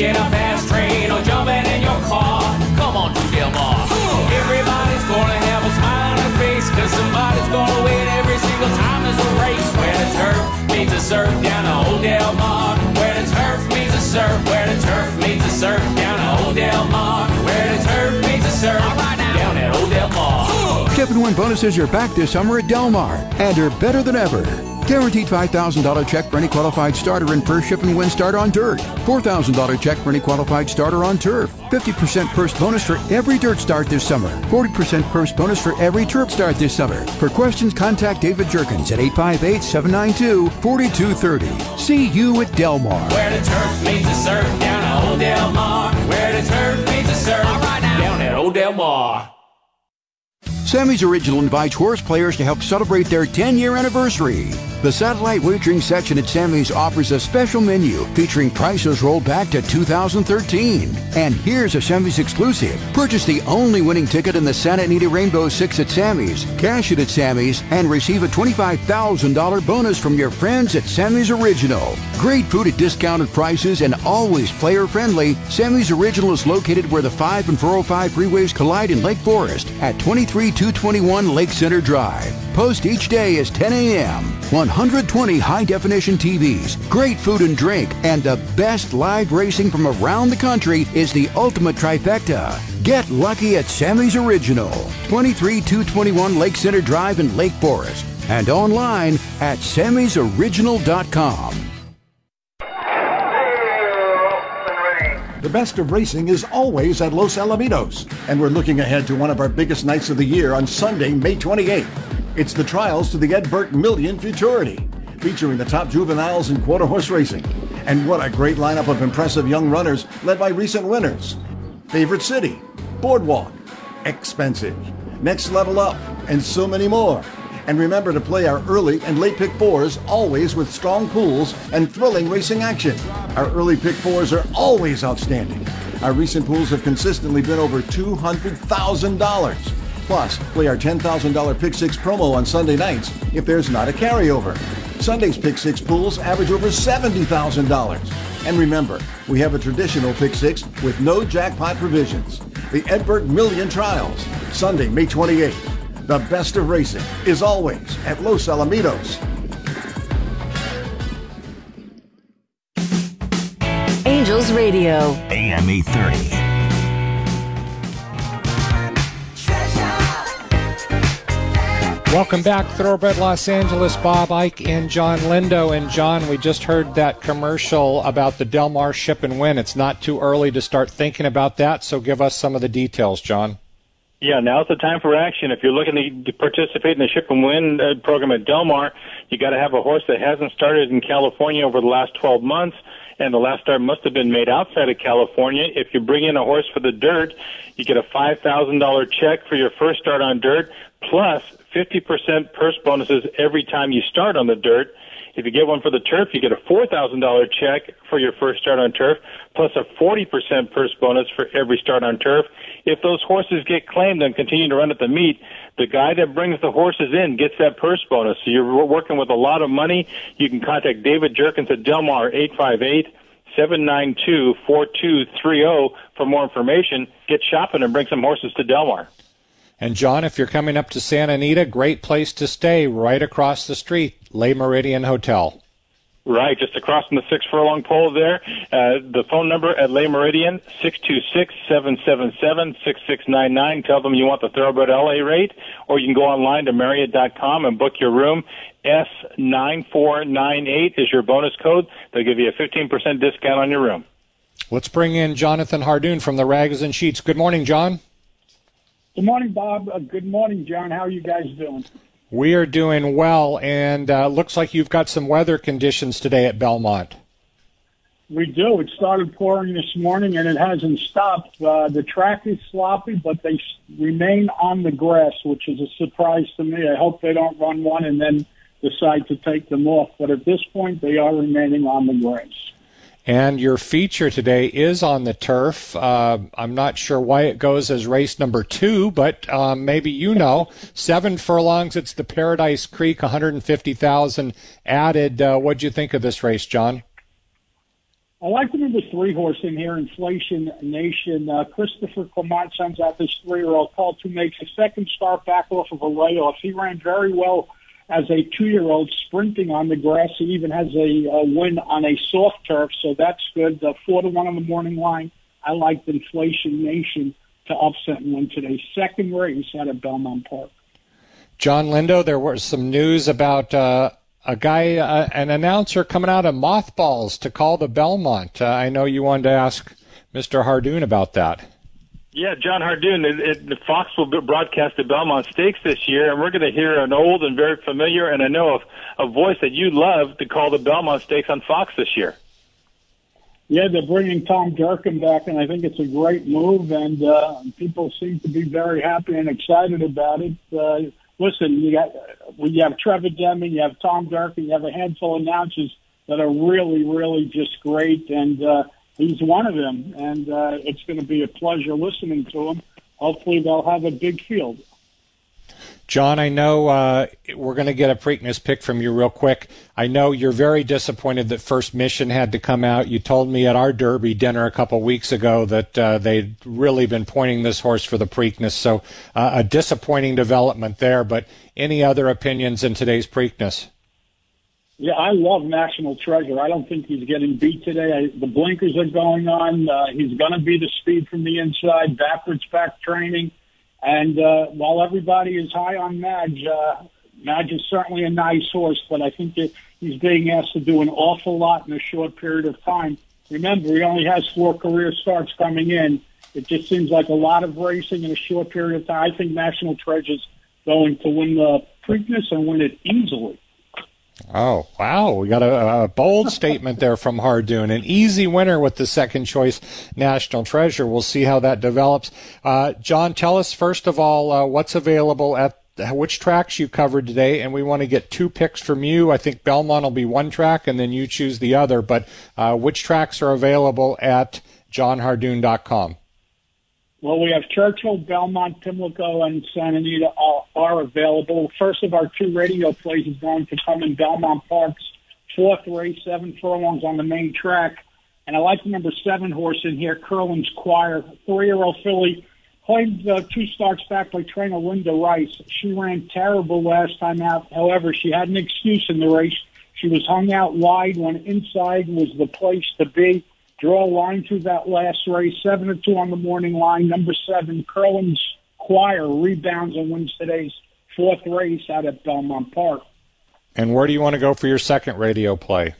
catching a fast train, or jumping in your car. Come on to Del Mar. Everybody's gonna have a smile on their face, cause somebody's gonna win every single time there's a race. Where the turf meets the surf down at Old Del Mar. Where the turf meets the surf, where the turf meets the surf down at Old Del Mar. Where the turf meets the surf down at Old Del Mar. Ship and win bonuses are back this summer at Del Mar and are better than ever. Guaranteed $5,000 check for any qualified starter in first ship and win start on dirt. $4,000 check for any qualified starter on turf. 50% purse bonus for every dirt start this summer. 40% purse bonus for every turf start this summer. For questions, contact David Jerkens at 858-792-4230. See you at Del Mar. Where the turf meets the surf down at Old Del Mar. Where the turf meets the surf down at Old Del Mar. Sammy's Original invites horse players to help celebrate their 10 year anniversary. The satellite wagering section at Sammy's offers a special menu featuring prices rolled back to 2013. And here's a Sammy's exclusive. Purchase the only winning ticket in the Santa Anita Rainbow Six at Sammy's, cash it at Sammy's, and receive a $25,000 bonus from your friends at Sammy's Original. Great food at discounted prices and always player friendly. Sammy's Original is located where the 5 and 405 freeways collide in Lake Forest at 23221 Lake Center Drive. Post each day is 10 a.m. 120 high definition TVs, great food and drink, and the best live racing from around the country is the ultimate trifecta. Get lucky at Sammy's Original, 23221 Lake Center Drive in Lake Forest, and online at sammysoriginal.com. The best of racing is always at Los Alamitos, and we're looking ahead to one of our biggest nights of the year on Sunday, May 28th. It's the trials to the Ed Burke Million Futurity, featuring the top juveniles in quarter horse racing. And what a great lineup of impressive young runners led by recent winners. Favorite City, Boardwalk, Expensive, Next Level Up, and so many more. And remember to play our early and late pick fours always with strong pools and thrilling racing action. Our early pick fours are always outstanding. Our recent pools have consistently been over $200,000. Plus, play our $10,000 Pick 6 promo on Sunday nights if there's not a carryover. Sunday's Pick 6 pools average over $70,000. And remember, we have a traditional Pick 6 with no jackpot provisions. The Ed Burke Million Trials, Sunday, May 28th. The best of racing is always at Los Alamitos. Angels Radio. AM 830. Welcome back, Thoroughbred Los Angeles. Bob Ike and Jon Lindo. And John, we just heard that commercial about the Del Mar ship and win. It's not too early to start thinking about that, so give us some of the details, John. Yeah, now's the time for action. If you're looking to participate in the Ship and Win uh, program at Del Mar, you got to have a horse that hasn't started in California over the last 12 months, and the last start must have been made outside of California. If you bring in a horse for the dirt, you get a $5,000 check for your first start on dirt, plus 50% purse bonuses every time you start on the dirt. If you get one for the turf, you get a $4,000 check for your first start on turf, plus a 40% purse bonus for every start on turf. If those horses get claimed and continue to run at the meet, the guy that brings the horses in gets that purse bonus. So you're working with a lot of money. You can contact David Jerkens at Del Mar, 858 792 4230 for more information. Get shopping and bring some horses to Del Mar. And John, if you're coming up to Santa Anita, great place to stay right across the street, Le Méridien Hotel. Right, just across from the six furlong pole there. Uh, the phone number at Les Méridien, 626-777-6699. Tell them you want the Thoroughbred LA rate, or you can go online to Marriott.com and book your room. S9498 is your bonus code. They'll give you a 15% discount on your room. Let's bring in Jonathan Hardoon from the Rags and Sheets. Good morning, John. Good morning, Bob. Uh, good morning, John. How are you guys doing? We are doing well, and uh, looks like you've got some weather conditions today at Belmont. We do. It started pouring this morning, and it hasn't stopped. Uh, the track is sloppy, but they remain on the grass, which is a surprise to me. I hope they don't run one and then decide to take them off. But at this point, they are remaining on the grass. And your feature today is on the turf. Uh, I'm not sure why it goes as race number two, but um, maybe you know. Seven furlongs. It's the Paradise Creek, 150,000 added. Uh, what'd you think of this race, John? I like the number three horse in here, Inflation Nation. Uh, Christopher Clement sends out this three-year-old call to make a second start back off of a layoff. He ran very well as a two-year-old sprinting on the grass. He even has a, a win on a soft turf, so that's good. The four to one on the morning line. I like Inflation Nation to upset and win today's second race out of Belmont Park. Jon Lindo, there was some news about uh, a guy, uh, an announcer coming out of mothballs to call the Belmont. Uh, I know you wanted to ask Mr. Hardoon about that. Yeah, Jon Hardoon, it, it, Fox will broadcast the Belmont Stakes this year, and we're going to hear an old and very familiar, and I know a, a voice that you love to call the Belmont Stakes on Fox this year. Yeah, they're bringing Tom Durkin back, and I think it's a great move, and uh, people seem to be very happy and excited about it. Uh, listen, you got when you have Trevor Denman, you have Tom Durkin, you have a handful of announcers that are really, really just great, and uh, he's one of them, and uh, it's going to be a pleasure listening to him. Hopefully, they'll have a big field. John, I know uh, we're going to get a Preakness pick from you real quick. I know you're very disappointed that First Mission had to come out. You told me at our Derby dinner a couple weeks ago that uh, they'd really been pointing this horse for the Preakness, so uh, a disappointing development there. But any other opinions in today's Preakness? Yeah, I love National Treasure. I don't think he's getting beat today. I, the blinkers are going on. Uh, he's going to be the speed from the inside, backwards back training. And uh, while everybody is high on Mage, uh, Mage is certainly a nice horse, but I think that he's being asked to do an awful lot in a short period of time. Remember, he only has four career starts coming in. It just seems like a lot of racing in a short period of time. I think National Treasure's going to win the Preakness and win it easily. Oh, wow. We got a, a bold statement there from Hardoon. An easy winner with the second choice National Treasure. We'll see how that develops. Uh, John, tell us first of all uh, what's available at which tracks you covered today, and we want to get two picks from you. I think Belmont will be one track, and then you choose the other. But uh, which tracks are available at jonhardoon.com? Well, we have Churchill, Belmont, Pimlico, and Santa Anita all are available. First of our two radio plays is going to come in Belmont Park's fourth race, seven furlongs on the main track. And I like the number seven horse in here, Curlin's Choir, three-year-old filly. Played uh, two starts back by trainer Linda Rice. She ran terrible last time out. However, she had an excuse in the race. She was hung out wide when inside was the place to be draw a line through that last race. Seven to two on the morning line. Number seven, Curlin's Choir rebounds and wins today's fourth race out at Belmont Park. And where do you want to go for your second radio play?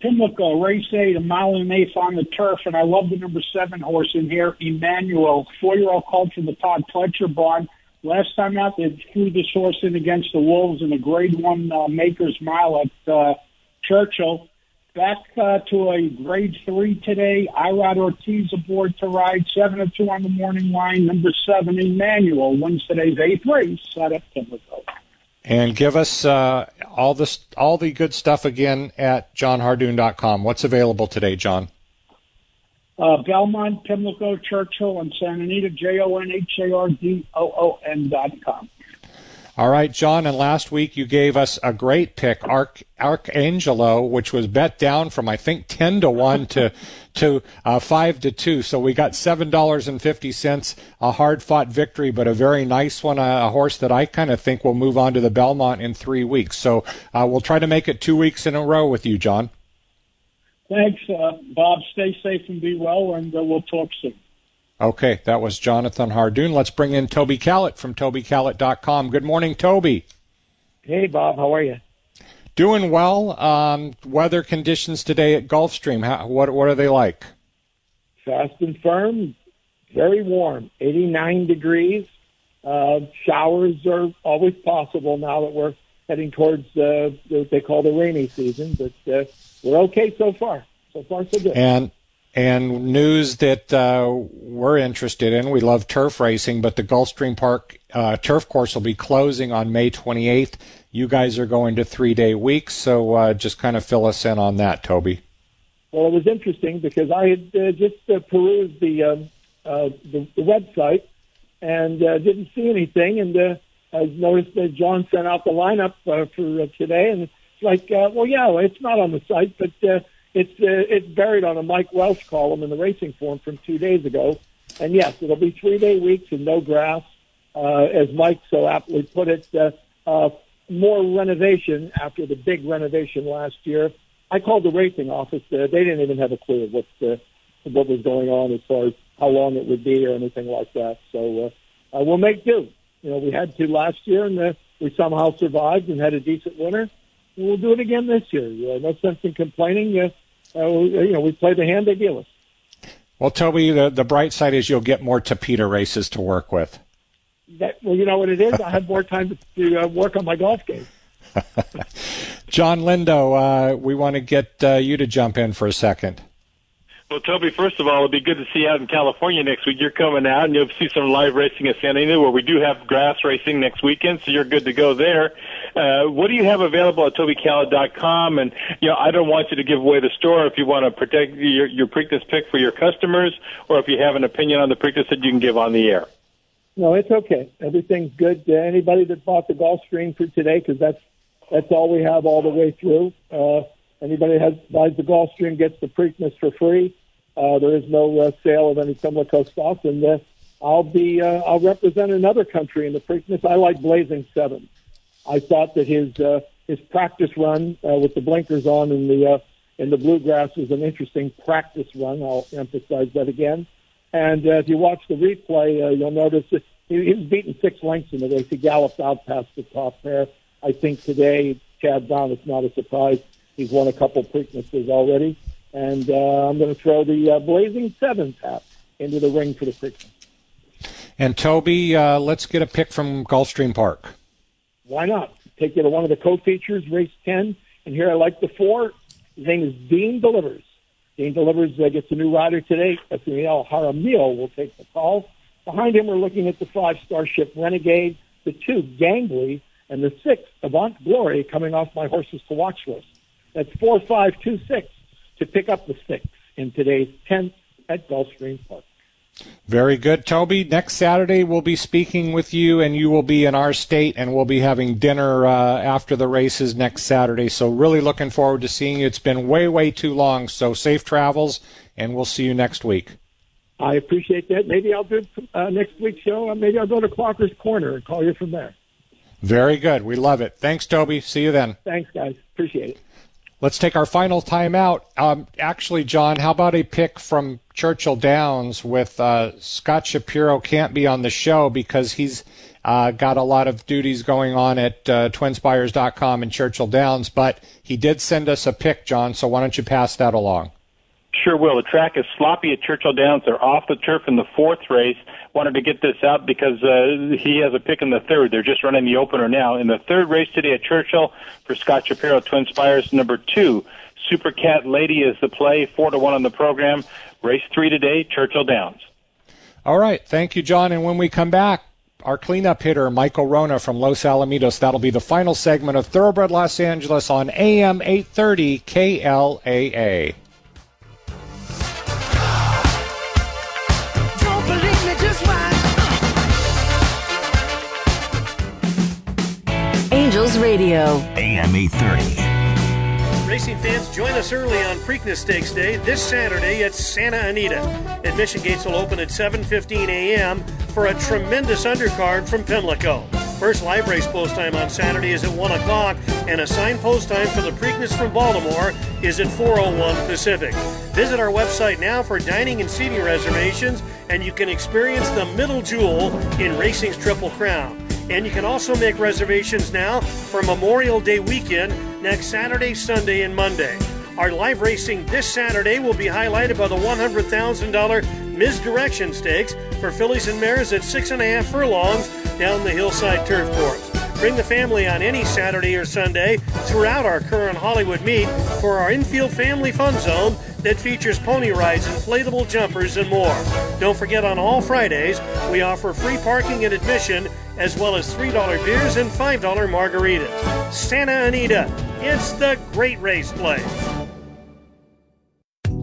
Pimlico, race eight, a mile and an eighth on the turf, and I love the number seven horse in here, Emmanuel, four-year-old called from the Todd Pletcher barn. Last time out, they threw this horse in against the Wolves in a Grade One uh, Makers Mile at uh, Churchill. Back uh, to a grade three today. Irad Ortiz aboard to ride seven to two on the morning line. Number seven, Emmanuel, wins today's eighth race at Pimlico. And give us uh, all this, all the good stuff again at jonhardoon.com. What's available today, John? Uh, Belmont, Pimlico, Churchill, and Santa Anita, J O N H A R D O O N dot com. All right, John, and last week you gave us a great pick, Arc Arcangelo, which was bet down from I think ten to one to to uh, five to two. So we got seven dollars and fifty cents, a hard fought victory, but a very nice one, a, a horse that I kind of think will move on to the Belmont in three weeks. So uh, we'll try to make it two weeks in a row with you, John. Thanks, uh, Bob. Stay safe and be well, and uh, we'll talk soon. Okay, that was Jonathan Hardoon. Let's bring in Toby Callett from TobyCallett.com. Good morning, Toby. Hey, Bob. How are you? Doing well. Um, weather conditions today at Gulfstream. How, what what are they like? Fast and firm. Very warm. 89 degrees. Uh, showers are always possible now that we're heading towards uh, what they call the rainy season. But uh, we're okay so far. So far, so good. And and news that uh, we're interested in. We love turf racing, but the Gulfstream Park uh, turf course will be closing on May 28th. You guys are going to three day weeks, so uh, just kind of fill us in on that, Toby. Well, it was interesting because I had uh, just uh, perused the, um, uh, the the website and didn't see anything, and I noticed that John sent out the lineup for today, and it's like, well, yeah, it's not on the site, but it's uh, it's buried on a Mike Welsch column in the Racing Form from two days ago. And yes, it'll be three day weeks and no grass, uh, as Mike so aptly put it. Uh, uh, more renovation after the big renovation last year. I called the racing office. Uh, they didn't even have a clue what uh, what was going on as far as how long it would be or anything like that. So uh, uh, we'll make do. You know, we had to last year, and uh, we somehow survived and had a decent winter. We'll do it again this year. Uh, no sense in complaining. Uh, uh, you know, we play the hand they deal us. Well, Toby, the, the bright side is you'll get more Tapeta races to work with. That, well, you know what it is? I have more time to, to uh, work on my golf game. Jon Lindo, uh, we want to get uh, you to jump in for a second. Well, Toby, first of all, it'll be good to see you out in California next week. You're coming out, and you'll see some live racing at Santa Anita, where we do have grass racing next weekend, so you're good to go there. Uh, what do you have available at TobyCallett.com? And you know, I don't want you to give away the store if you want to protect your, your Preakness pick for your customers, or if you have an opinion on the Preakness that you can give on the air. No, it's okay. Everything's good. Uh, anybody that bought the Gulfstream for today, because that's that's all we have all the way through. Uh, anybody that has buys the Gulfstream gets the Preakness for free. Uh, there is no uh, sale of any Pimlico stuff, and uh, I'll be uh, I'll represent another country in the Preakness. I like Blazing Seven. I thought that his uh, his practice run uh, with the blinkers on in the uh, in the bluegrass was an interesting practice run. I'll emphasize that again. And uh, if you watch the replay, uh, you'll notice he, he was beaten six lengths in the race. He galloped out past the top pair. I think today, Chad Brown, it's not a surprise. He's won a couple Preaknesses already. And uh, I'm going to throw the uh, Blazing Seven tap into the ring for the Preakness. And Toby, uh, let's get a pick from Gulfstream Park. Why not? Take you to one of the co-features, race 10. And here I like the four. His name is Dean Delivers. Dean Delivers uh, gets a new rider today. Nathaniel Jaramillo will take the call. Behind him, we're looking at the five Starship Renegade, the two Gangly, and the six Avant Glory coming off my horses to watch list. That's four, five, two, six to pick up the six in today's 10th at Gulfstream Park. Very good, Toby. Next Saturday, we'll be speaking with you, and you will be in our state, and we'll be having dinner uh, after the races next Saturday. So, really looking forward to seeing you. It's been way, way too long. So, safe travels, and we'll see you next week. I appreciate that. Maybe I'll do uh, next week's show. Maybe I'll go to Clocker's Corner and call you from there. Very good. We love it. Thanks, Toby. See you then. Thanks, guys. Appreciate it. Let's take our final time out. Um, actually, John, how about a pick from Churchill Downs with uh, Scott Shapiro can't be on the show because he's uh, got a lot of duties going on at uh, twinspires.com and Churchill Downs, but he did send us a pick, John, so why don't you pass that along? Sure will. The track is sloppy at Churchill Downs. They're off the turf in the fourth race. Wanted to get this out because uh, he has a pick in the third. They're just running the opener now. In the third race today at Churchill for Scott Shapiro, Twin Spires number two. Super Cat Lady is the play, four to one on the program. Race three today, Churchill Downs. All right. Thank you, John. And when we come back, our cleanup hitter, Michael Wrona from Los Alamitos. That'll be the final segment of Thoroughbred Los Angeles on AM 830 KLAA. Radio. AM 830. Racing fans, join us early on Preakness Stakes Day this Saturday at Santa Anita. Admission gates will open at 7:15 a.m. for a tremendous undercard from Pimlico. First live race post time on Saturday is at 1 o'clock, and assigned post time for the Preakness from Baltimore is at 4:01 Pacific. Visit our website now for dining and seating reservations, and you can experience the middle jewel in racing's Triple Crown. And you can also make reservations now for Memorial Day weekend next Saturday, Sunday, and Monday. Our live racing this Saturday will be highlighted by the $100,000 Misdirection Stakes for fillies and mares at six and a half furlongs down the hillside turf course. Bring the family on any Saturday or Sunday throughout our current Hollywood meet for our infield family fun zone that features pony rides, inflatable jumpers, and more. Don't forget on all Fridays, we offer free parking and admission, as well as $3 beers and $5 margaritas. Santa Anita, it's the great race place.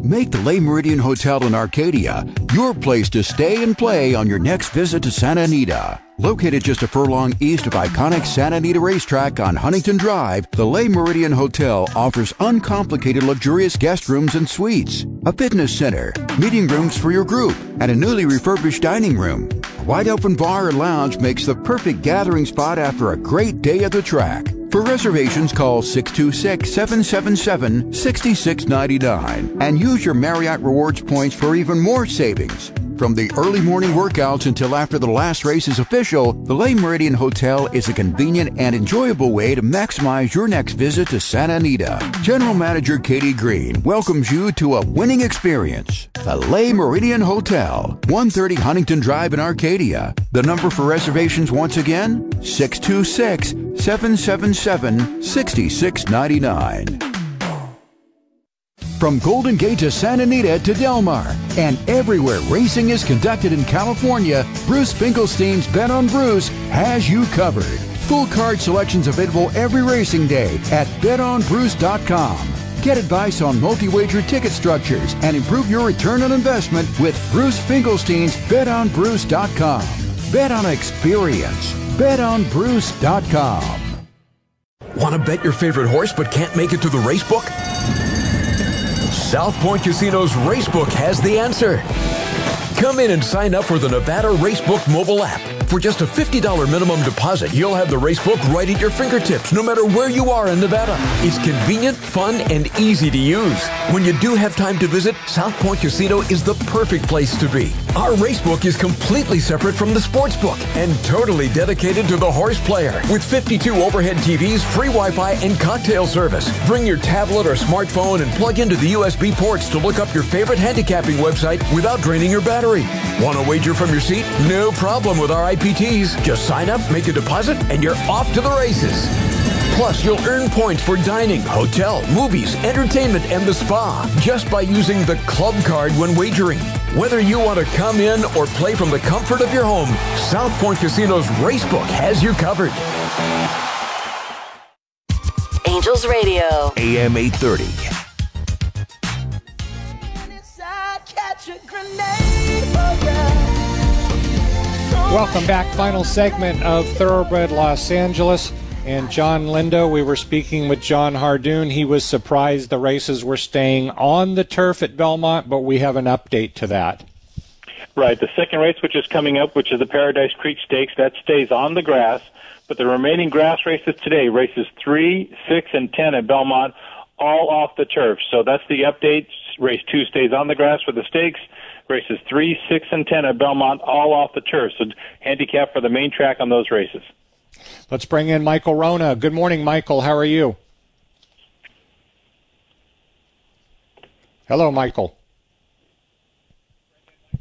Make the Le Méridien Hotel in Arcadia your place to stay and play on your next visit to Santa Anita. Located just a furlong east of iconic Santa Anita Racetrack on Huntington Drive, the Le Méridien Hotel offers uncomplicated luxurious guest rooms and suites, a fitness center, meeting rooms for your group, and a newly refurbished dining room. A wide open bar or lounge makes the perfect gathering spot after a great day at the track. For reservations, call 626 777 6699 and use your Marriott Rewards points for even more savings. From the early morning workouts until after the last race is official, the Le Méridien Hotel is a convenient and enjoyable way to maximize your next visit to Santa Anita. General Manager Katie Green welcomes you to a winning experience. The Le Méridien Hotel, 130 Huntington Drive in Arcadia. The number for reservations once again, 626 777 6699. From Golden Gate to Santa Anita to Del Mar, and everywhere racing is conducted in California, Bruce Finkelstein's Bet on Bruce has you covered. Full card selections available every racing day at betonbruce.com. Get advice on multi-wager ticket structures and improve your return on investment with Bruce Finkelstein's betonbruce.com. Bet on experience. betonbruce.com. Want to bet your favorite horse but can't make it to the race book? South Point Casino's Racebook has the answer. Come in and sign up for the Nevada Racebook mobile app. For just a $50 minimum deposit, you'll have the racebook right at your fingertips, no matter where you are in Nevada. It's convenient, fun, and easy to use. When you do have time to visit, South Point Casino is the perfect place to be. Our racebook is completely separate from the sportsbook and totally dedicated to the horse player. With 52 overhead TVs, free Wi-Fi, and cocktail service. Bring your tablet or smartphone and plug into the USB ports to look up your favorite handicapping website without draining your battery. Want to wager from your seat? No problem with our IPTs. Just sign up, make a deposit, and you're off to the races. Plus, you'll earn points for dining, hotel, movies, entertainment, and the spa just by using the club card when wagering. Whether you want to come in or play from the comfort of your home, South Point Casino's Racebook has you covered. Angels Radio. AM 830. Welcome back. Final segment of Thoroughbred Los Angeles. And Jon Lindo, we were speaking with Jon Hardoon. He was surprised the races were staying on the turf at Belmont, but we have an update to that. Right. The second race, which is coming up, which is the Paradise Creek Stakes, that stays on the grass. But the remaining grass races today, races three, six, and ten at Belmont, all off the turf. So that's the update. Race two stays on the grass for the stakes. Races three, six, and ten at Belmont, all off the turf. So handicap for the main track on those races. Let's bring in Michael Wrona. Good morning, Michael. How are you? Hello, Michael.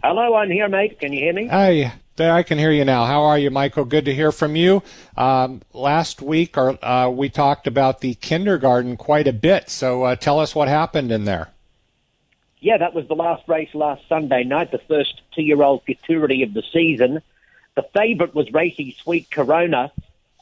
Hello, I'm here, mate. Can you hear me? Hi. there I can hear you now. How are you, Michael? Good to hear from you. Um, last week, or, uh, we talked about the kindergarten quite a bit. So uh, tell us what happened in there. Yeah, that was the last race last Sunday night, the first two-year-old futurity of the season. The favourite was Racy Sweet Corona,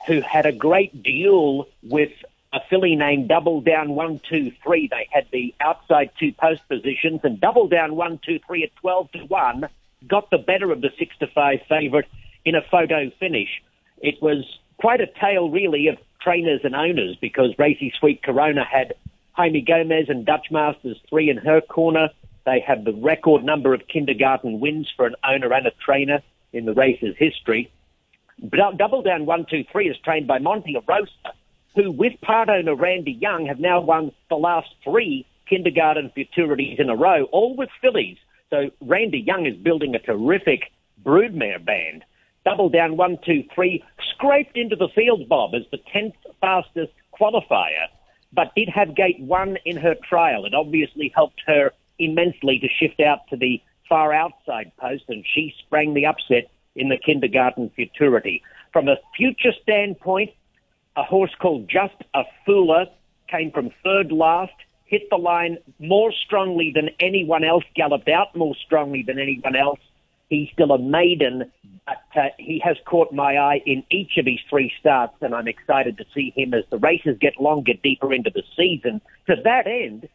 who had a great duel with a filly named Double Down One Two Three. They had the outside two post positions, and Double Down One Two Three at twelve to one got the better of the six to five favourite in a photo finish. It was quite a tale, really, of trainers and owners because Racy Sweet Corona had Jaime Gomez and Dutch Masters three in her corner. They have the record number of kindergarten wins for an owner and a trainer in the race's history. Double Down 123 is trained by Monte Rosa, who, with part owner Randy Young, have now won the last three kindergarten futurities in a row, all with fillies. So Randy Young is building a terrific broodmare band. Double Down 123 scraped into the field, Bob, as the 10th fastest qualifier, but did have gate one in her trial. It obviously helped her immensely to shift out to the far outside post, and she sprang the upset in the kindergarten futurity. From a future standpoint, a horse called Just a Fooler came from third last, hit the line more strongly than anyone else, galloped out more strongly than anyone else. He's still a maiden, but uh, he has caught my eye in each of his three starts, and I'm excited to see him as the races get longer, deeper into the season. To that end,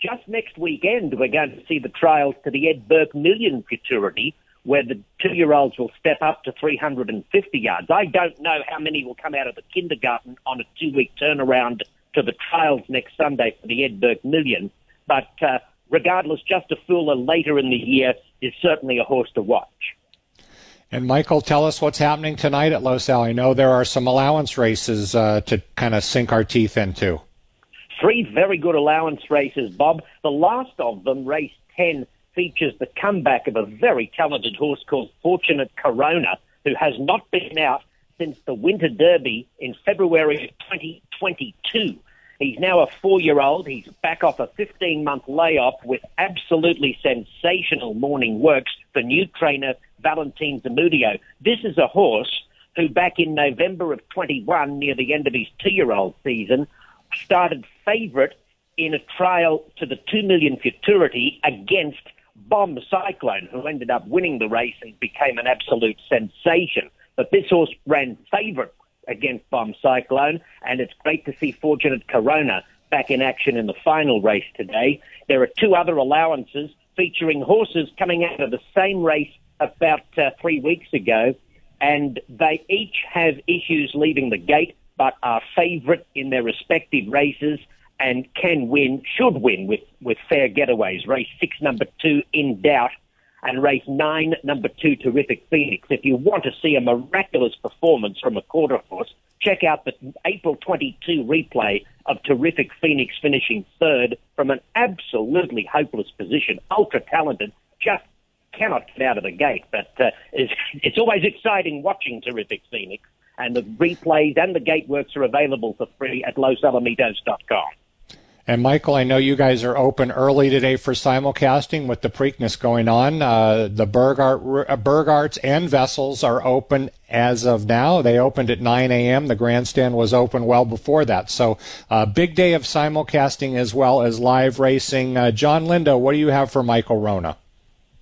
just next weekend, we're going to see the trials to the Ed Burke Million Futurity, where the two-year-olds will step up to 350 yards. I don't know how many will come out of the kindergarten on a two-week turnaround to the trials next Sunday for the Ed Burke Million, but uh, regardless, Just a Fooler later in the year is certainly a horse to watch. And Michael, tell us what's happening tonight at Los Al. I know there are some allowance races uh, to kind of sink our teeth into. Three very good allowance races, Bob. The last of them, race 10, features the comeback of a very talented horse called Fortunate Corona, who has not been out since the Winter Derby in February of 2022. He's now a four-year-old. He's back off a 15-month layoff with absolutely sensational morning works for new trainer Valentin Zamudio. This is a horse who back in November of 21, near the end of his two-year-old season, started favourite in a trial to the 2 million futurity against Bomb Cyclone, who ended up winning the race and became an absolute sensation. But this horse ran favourite against Bomb Cyclone, and it's great to see Fortunate Corona back in action in the final race today. There are two other allowances featuring horses coming out of the same race about uh, three weeks ago, and they each have issues leaving the gate, but are favourite in their respective races and can win, should win with, with fair getaways. Race six, number two, in doubt, and race nine, number two, Terrific Phoenix. If you want to see a miraculous performance from a quarter horse, check out the April 22 replay of Terrific Phoenix finishing third from an absolutely hopeless position. Ultra talented, just cannot get out of the gate. But uh, it's, it's always exciting watching Terrific Phoenix. And the replays and the gate works are available for free at losalamitos.com. And Michael, I know you guys are open early today for simulcasting with the Preakness going on. Uh, the Burgart, uh, Burgarts and Vessels are open as of now. They opened at 9 a.m. The grandstand was open well before that. So, uh, big day of simulcasting as well as live racing. Uh, Jon Lindo, what do you have for Michael Wrona?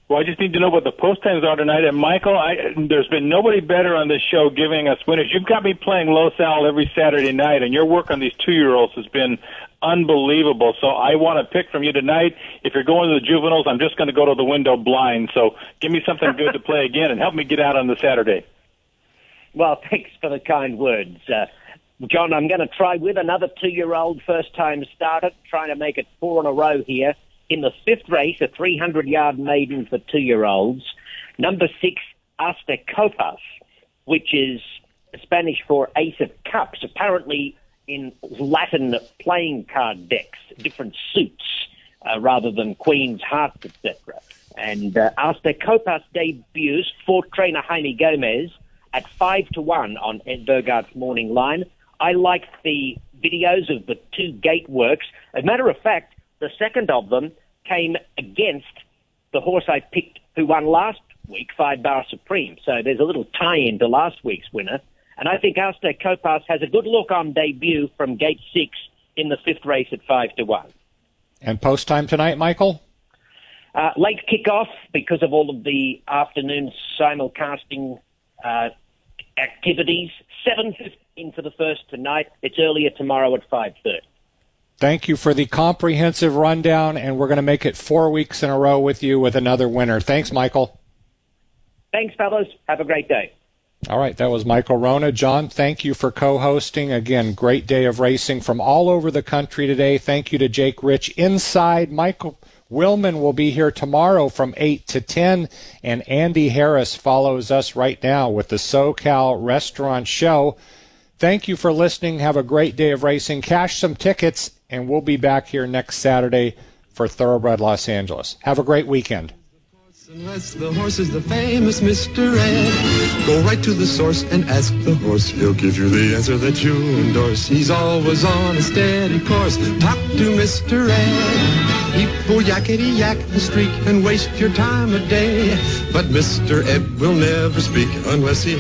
Well, I just need to know what the post times are tonight. And Michael, I, there's been nobody better on this show giving us winners. You've got me playing Los Al every Saturday night, and your work on these two-year-olds has been unbelievable. So I want to pick from you tonight. If you're going to the juveniles, I'm just going to go to the window blind. So give me something good to play again and help me get out on the Saturday. Well, thanks for the kind words. Uh, John, I'm going to try with another two-year-old first-time starter, trying to make it four in a row here in the fifth race, a 300 yard maiden for two year olds. Number six, Asta Copas, which is Spanish for Ace of Cups, apparently in Latin playing card decks, different suits, uh, rather than Queen's Hearts, etc. And uh, Asta Copas debuts for trainer Jaime Gomez at 5 to 1 on Ed morning line. I liked the videos of the two gate works. As a matter of fact, the second of them came against the horse I picked who won last week, Five Bar Supreme. So there's a little tie-in to last week's winner. And I think Asta Copas has a good look on debut from gate six in the fifth race at five to one. And post time tonight, Michael? Uh, late kickoff because of all of the afternoon simulcasting uh, activities. 7.15 for the first tonight. It's earlier tomorrow at 5.30. Thank you for the comprehensive rundown, and we're going to make it four weeks in a row with you with another winner. Thanks, Michael. Thanks, fellas. Have a great day. All right, that was Michael Wrona. John, thank you for co hosting. Again, great day of racing from all over the country today. Thank you to Jake Rich inside. Michael Willman will be here tomorrow from 8 to 10, and Andy Harris follows us right now with the SoCal Restaurant Show. Thank you for listening. Have a great day of racing. Cash some tickets, and we'll be back here next Saturday for Thoroughbred Los Angeles. Have a great weekend. Unless the horse is the famous Mr. Ed, go right to the source and ask the horse. He'll give you the answer that you endorse. He's always on a steady course. Talk to Mr. Ed. People yakety yak the streak and waste your time a day. But Mr. Ed will never speak unless he